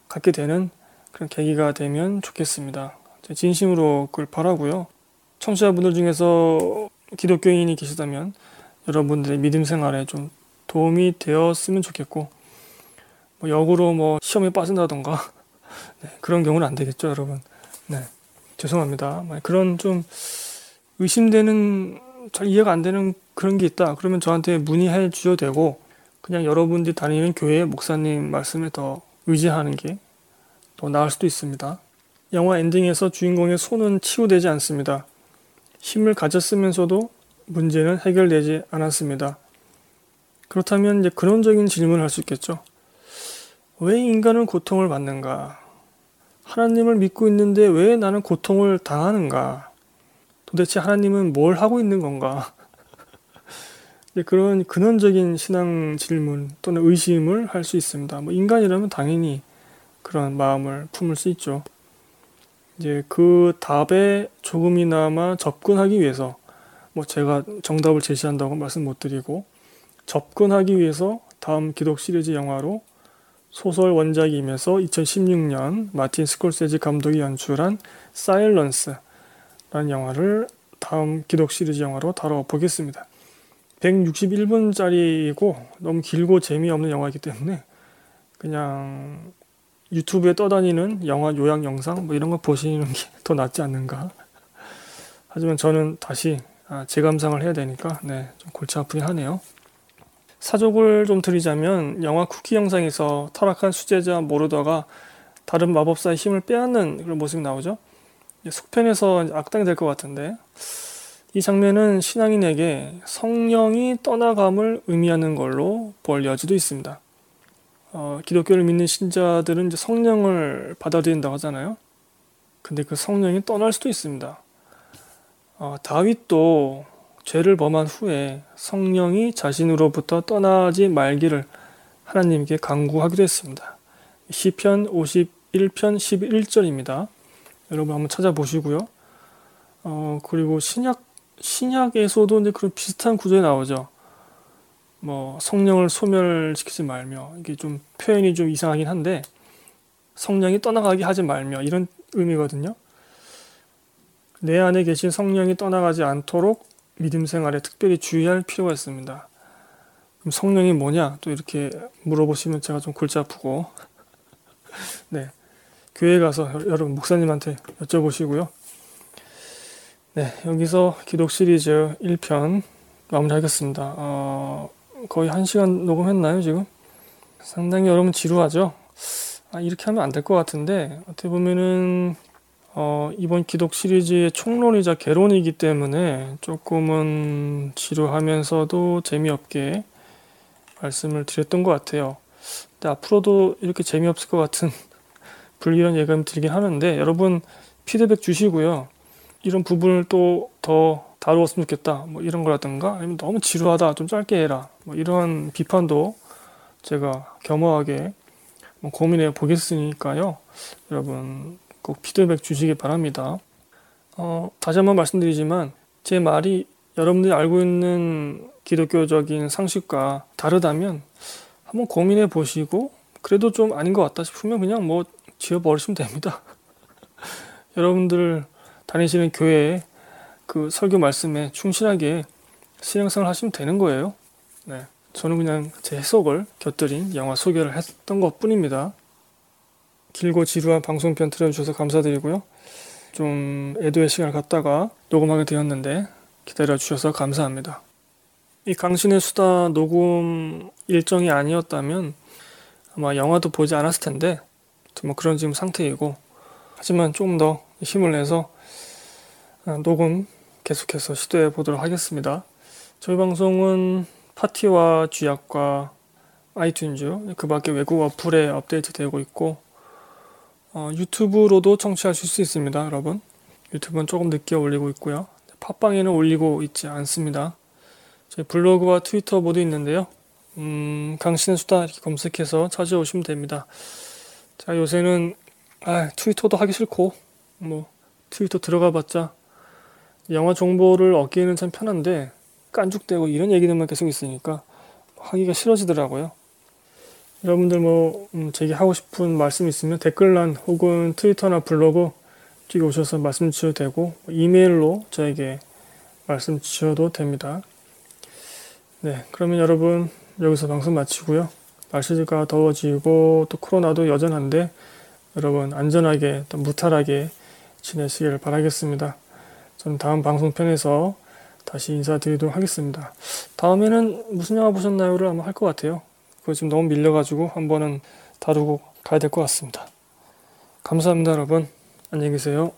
갖게 되는 그런 계기가 되면 좋겠습니다. 진심으로 그걸 바라고요. 청취자분들 중에서 기독교인이 계시다면 여러분들의 믿음 생활에 좀 도움이 되었으면 좋겠고 뭐 역으로 뭐 시험에 빠진다던가 네, 그런 경우는 안 되겠죠, 여러분. 네, 죄송합니다. 그런 좀 의심되는 잘 이해가 안 되는 그런 게 있다. 그러면 저한테 문의해 주셔도 되고 그냥 여러분들이 다니는 교회 목사님 말씀에 더 의지하는 게 더 나을 수도 있습니다. 영화 엔딩에서 주인공의 손은 치유되지 않습니다. 힘을 가졌으면서도 문제는 해결되지 않았습니다. 그렇다면 이제 근원적인 질문을 할 수 있겠죠. 왜 인간은 고통을 받는가? 하나님을 믿고 있는데 왜 나는 고통을 당하는가? 도대체 하나님은 뭘 하고 있는 건가? 그런 근원적인 신앙 질문 또는 의심을 할 수 있습니다. 뭐 인간이라면 당연히 그런 마음을 품을 수 있죠. 이제 그 답에 조금이나마 접근하기 위해서 뭐 제가 정답을 제시한다고 말씀 못 드리고 접근하기 위해서 다음 기독 시리즈 영화로 소설 원작이면서 2016년 마틴 스콜세지 감독이 연출한 사일런스라는 영화를 다음 기독 시리즈 영화로 다뤄보겠습니다. 161분짜리이고 너무 길고 재미없는 영화이기 때문에 그냥 유튜브에 떠다니는 영화 요약 영상 뭐 이런 거 보시는 게 더 낫지 않는가. 하지만 저는 다시 아, 재감상을 해야 되니까 네, 좀 골치 아프긴 하네요. 사족을 좀 드리자면 영화 쿠키 영상에서 타락한 수제자 모르더가 다른 마법사의 힘을 빼앗는 그런 모습이 나오죠. 속편에서 악당이 될 것 같은데 이 장면은 신앙인에게 성령이 떠나감을 의미하는 걸로 볼 여지도 있습니다. 어, 기독교를 믿는 신자들은 이제 성령을 받아들인다고 하잖아요. 근데 그 성령이 떠날 수도 있습니다. 어, 다윗도 죄를 범한 후에 성령이 자신으로부터 떠나지 말기를 하나님께 간구하기도 했습니다. 시편 51편 11절입니다. 여러분 한번 찾아보시고요. 어, 그리고 신약 신약에서도 이제 그런 비슷한 구절이 나오죠. 뭐 성령을 소멸시키지 말며 이게 좀 표현이 좀 이상하긴 한데 성령이 떠나가게 하지 말며 이런 의미거든요. 내 안에 계신 성령이 떠나가지 않도록 믿음 생활에 특별히 주의할 필요가 있습니다. 그럼 성령이 뭐냐? 또 이렇게 물어보시면 제가 좀 골치 아프고 네 교회 가서 여러분 목사님한테 여쭤보시고요. 네 여기서 기독 시리즈 1편 마무리하겠습니다. 어, 거의 1시간 녹음했나요 지금? 상당히 여러분 지루하죠? 아, 이렇게 하면 안 될 것 같은데 어떻게 보면은 어, 이번 기독 시리즈의 총론이자 개론이기 때문에 조금은 지루하면서도 재미없게 말씀을 드렸던 것 같아요. 근데 앞으로도 이렇게 재미없을 것 같은 불길한 예감이 들긴 하는데 여러분 피드백 주시고요. 이런 부분을 또 더 다루었으면 좋겠다. 뭐 이런 거라든가 아니면 너무 지루하다. 좀 짧게 해라. 뭐 이런 비판도 제가 겸허하게 뭐 고민해 보겠으니까요. 여러분 꼭 피드백 주시기 바랍니다. 어, 다시 한번 말씀드리지만 제 말이 여러분들이 알고 있는 기독교적인 상식과 다르다면 한번 고민해 보시고 그래도 좀 아닌 것 같다 싶으면 그냥 뭐 지워버리시면 됩니다. 여러분들 다니시는 교회에 그 설교 말씀에 충실하게 신앙생활 하시면 되는 거예요. 네. 저는 그냥 제 해석을 곁들인 영화 소개를 했던 것 뿐입니다. 길고 지루한 방송편 들어주셔서 감사드리고요. 좀 애도의 시간을 갖다가 녹음하게 되었는데 기다려주셔서 감사합니다. 이 강신의 수다 녹음 일정이 아니었다면 아마 영화도 보지 않았을 텐데 뭐 그런 지금 상태이고 하지만 조금 더 힘을 내서 아, 녹음 계속해서 시도해 보도록 하겠습니다. 저희 방송은 팟티와 쥐약과 아이튠즈 그 밖에 외국 어플에 업데이트 되고 있고 어, 유튜브로도 청취하실 수 있습니다 여러분. 유튜브는 조금 늦게 올리고 있고요. 팟빵에는 올리고 있지 않습니다. 저희 블로그와 트위터 모두 있는데요. 음, 강신의 수다 이렇게 검색해서 찾아오시면 됩니다. 자 요새는 아, 트위터도 하기 싫고 뭐 트위터 들어가 봤자 영화 정보를 얻기에는 참 편한데 깐죽대고 이런 얘기들만 계속 있으니까 하기가 싫어지더라고요. 여러분들 뭐 음, 제게 하고 싶은 말씀 있으면 댓글란 혹은 트위터나 블로그 쪽에 오셔서 말씀 주셔도 되고 이메일로 저에게 말씀 주셔도 됩니다. 네, 그러면 여러분 여기서 방송 마치고요. 날씨가 더워지고 또 코로나도 여전한데 여러분 안전하게 또 무탈하게 지내시길 바라겠습니다. 저는 다음 방송편에서 다시 인사드리도록 하겠습니다. 다음에는 무슨 영화 보셨나요를 아마 할 것 같아요. 그거 지금 너무 밀려가지고 한 번은 다루고 가야 될 것 같습니다. 감사합니다, 여러분. 안녕히 계세요.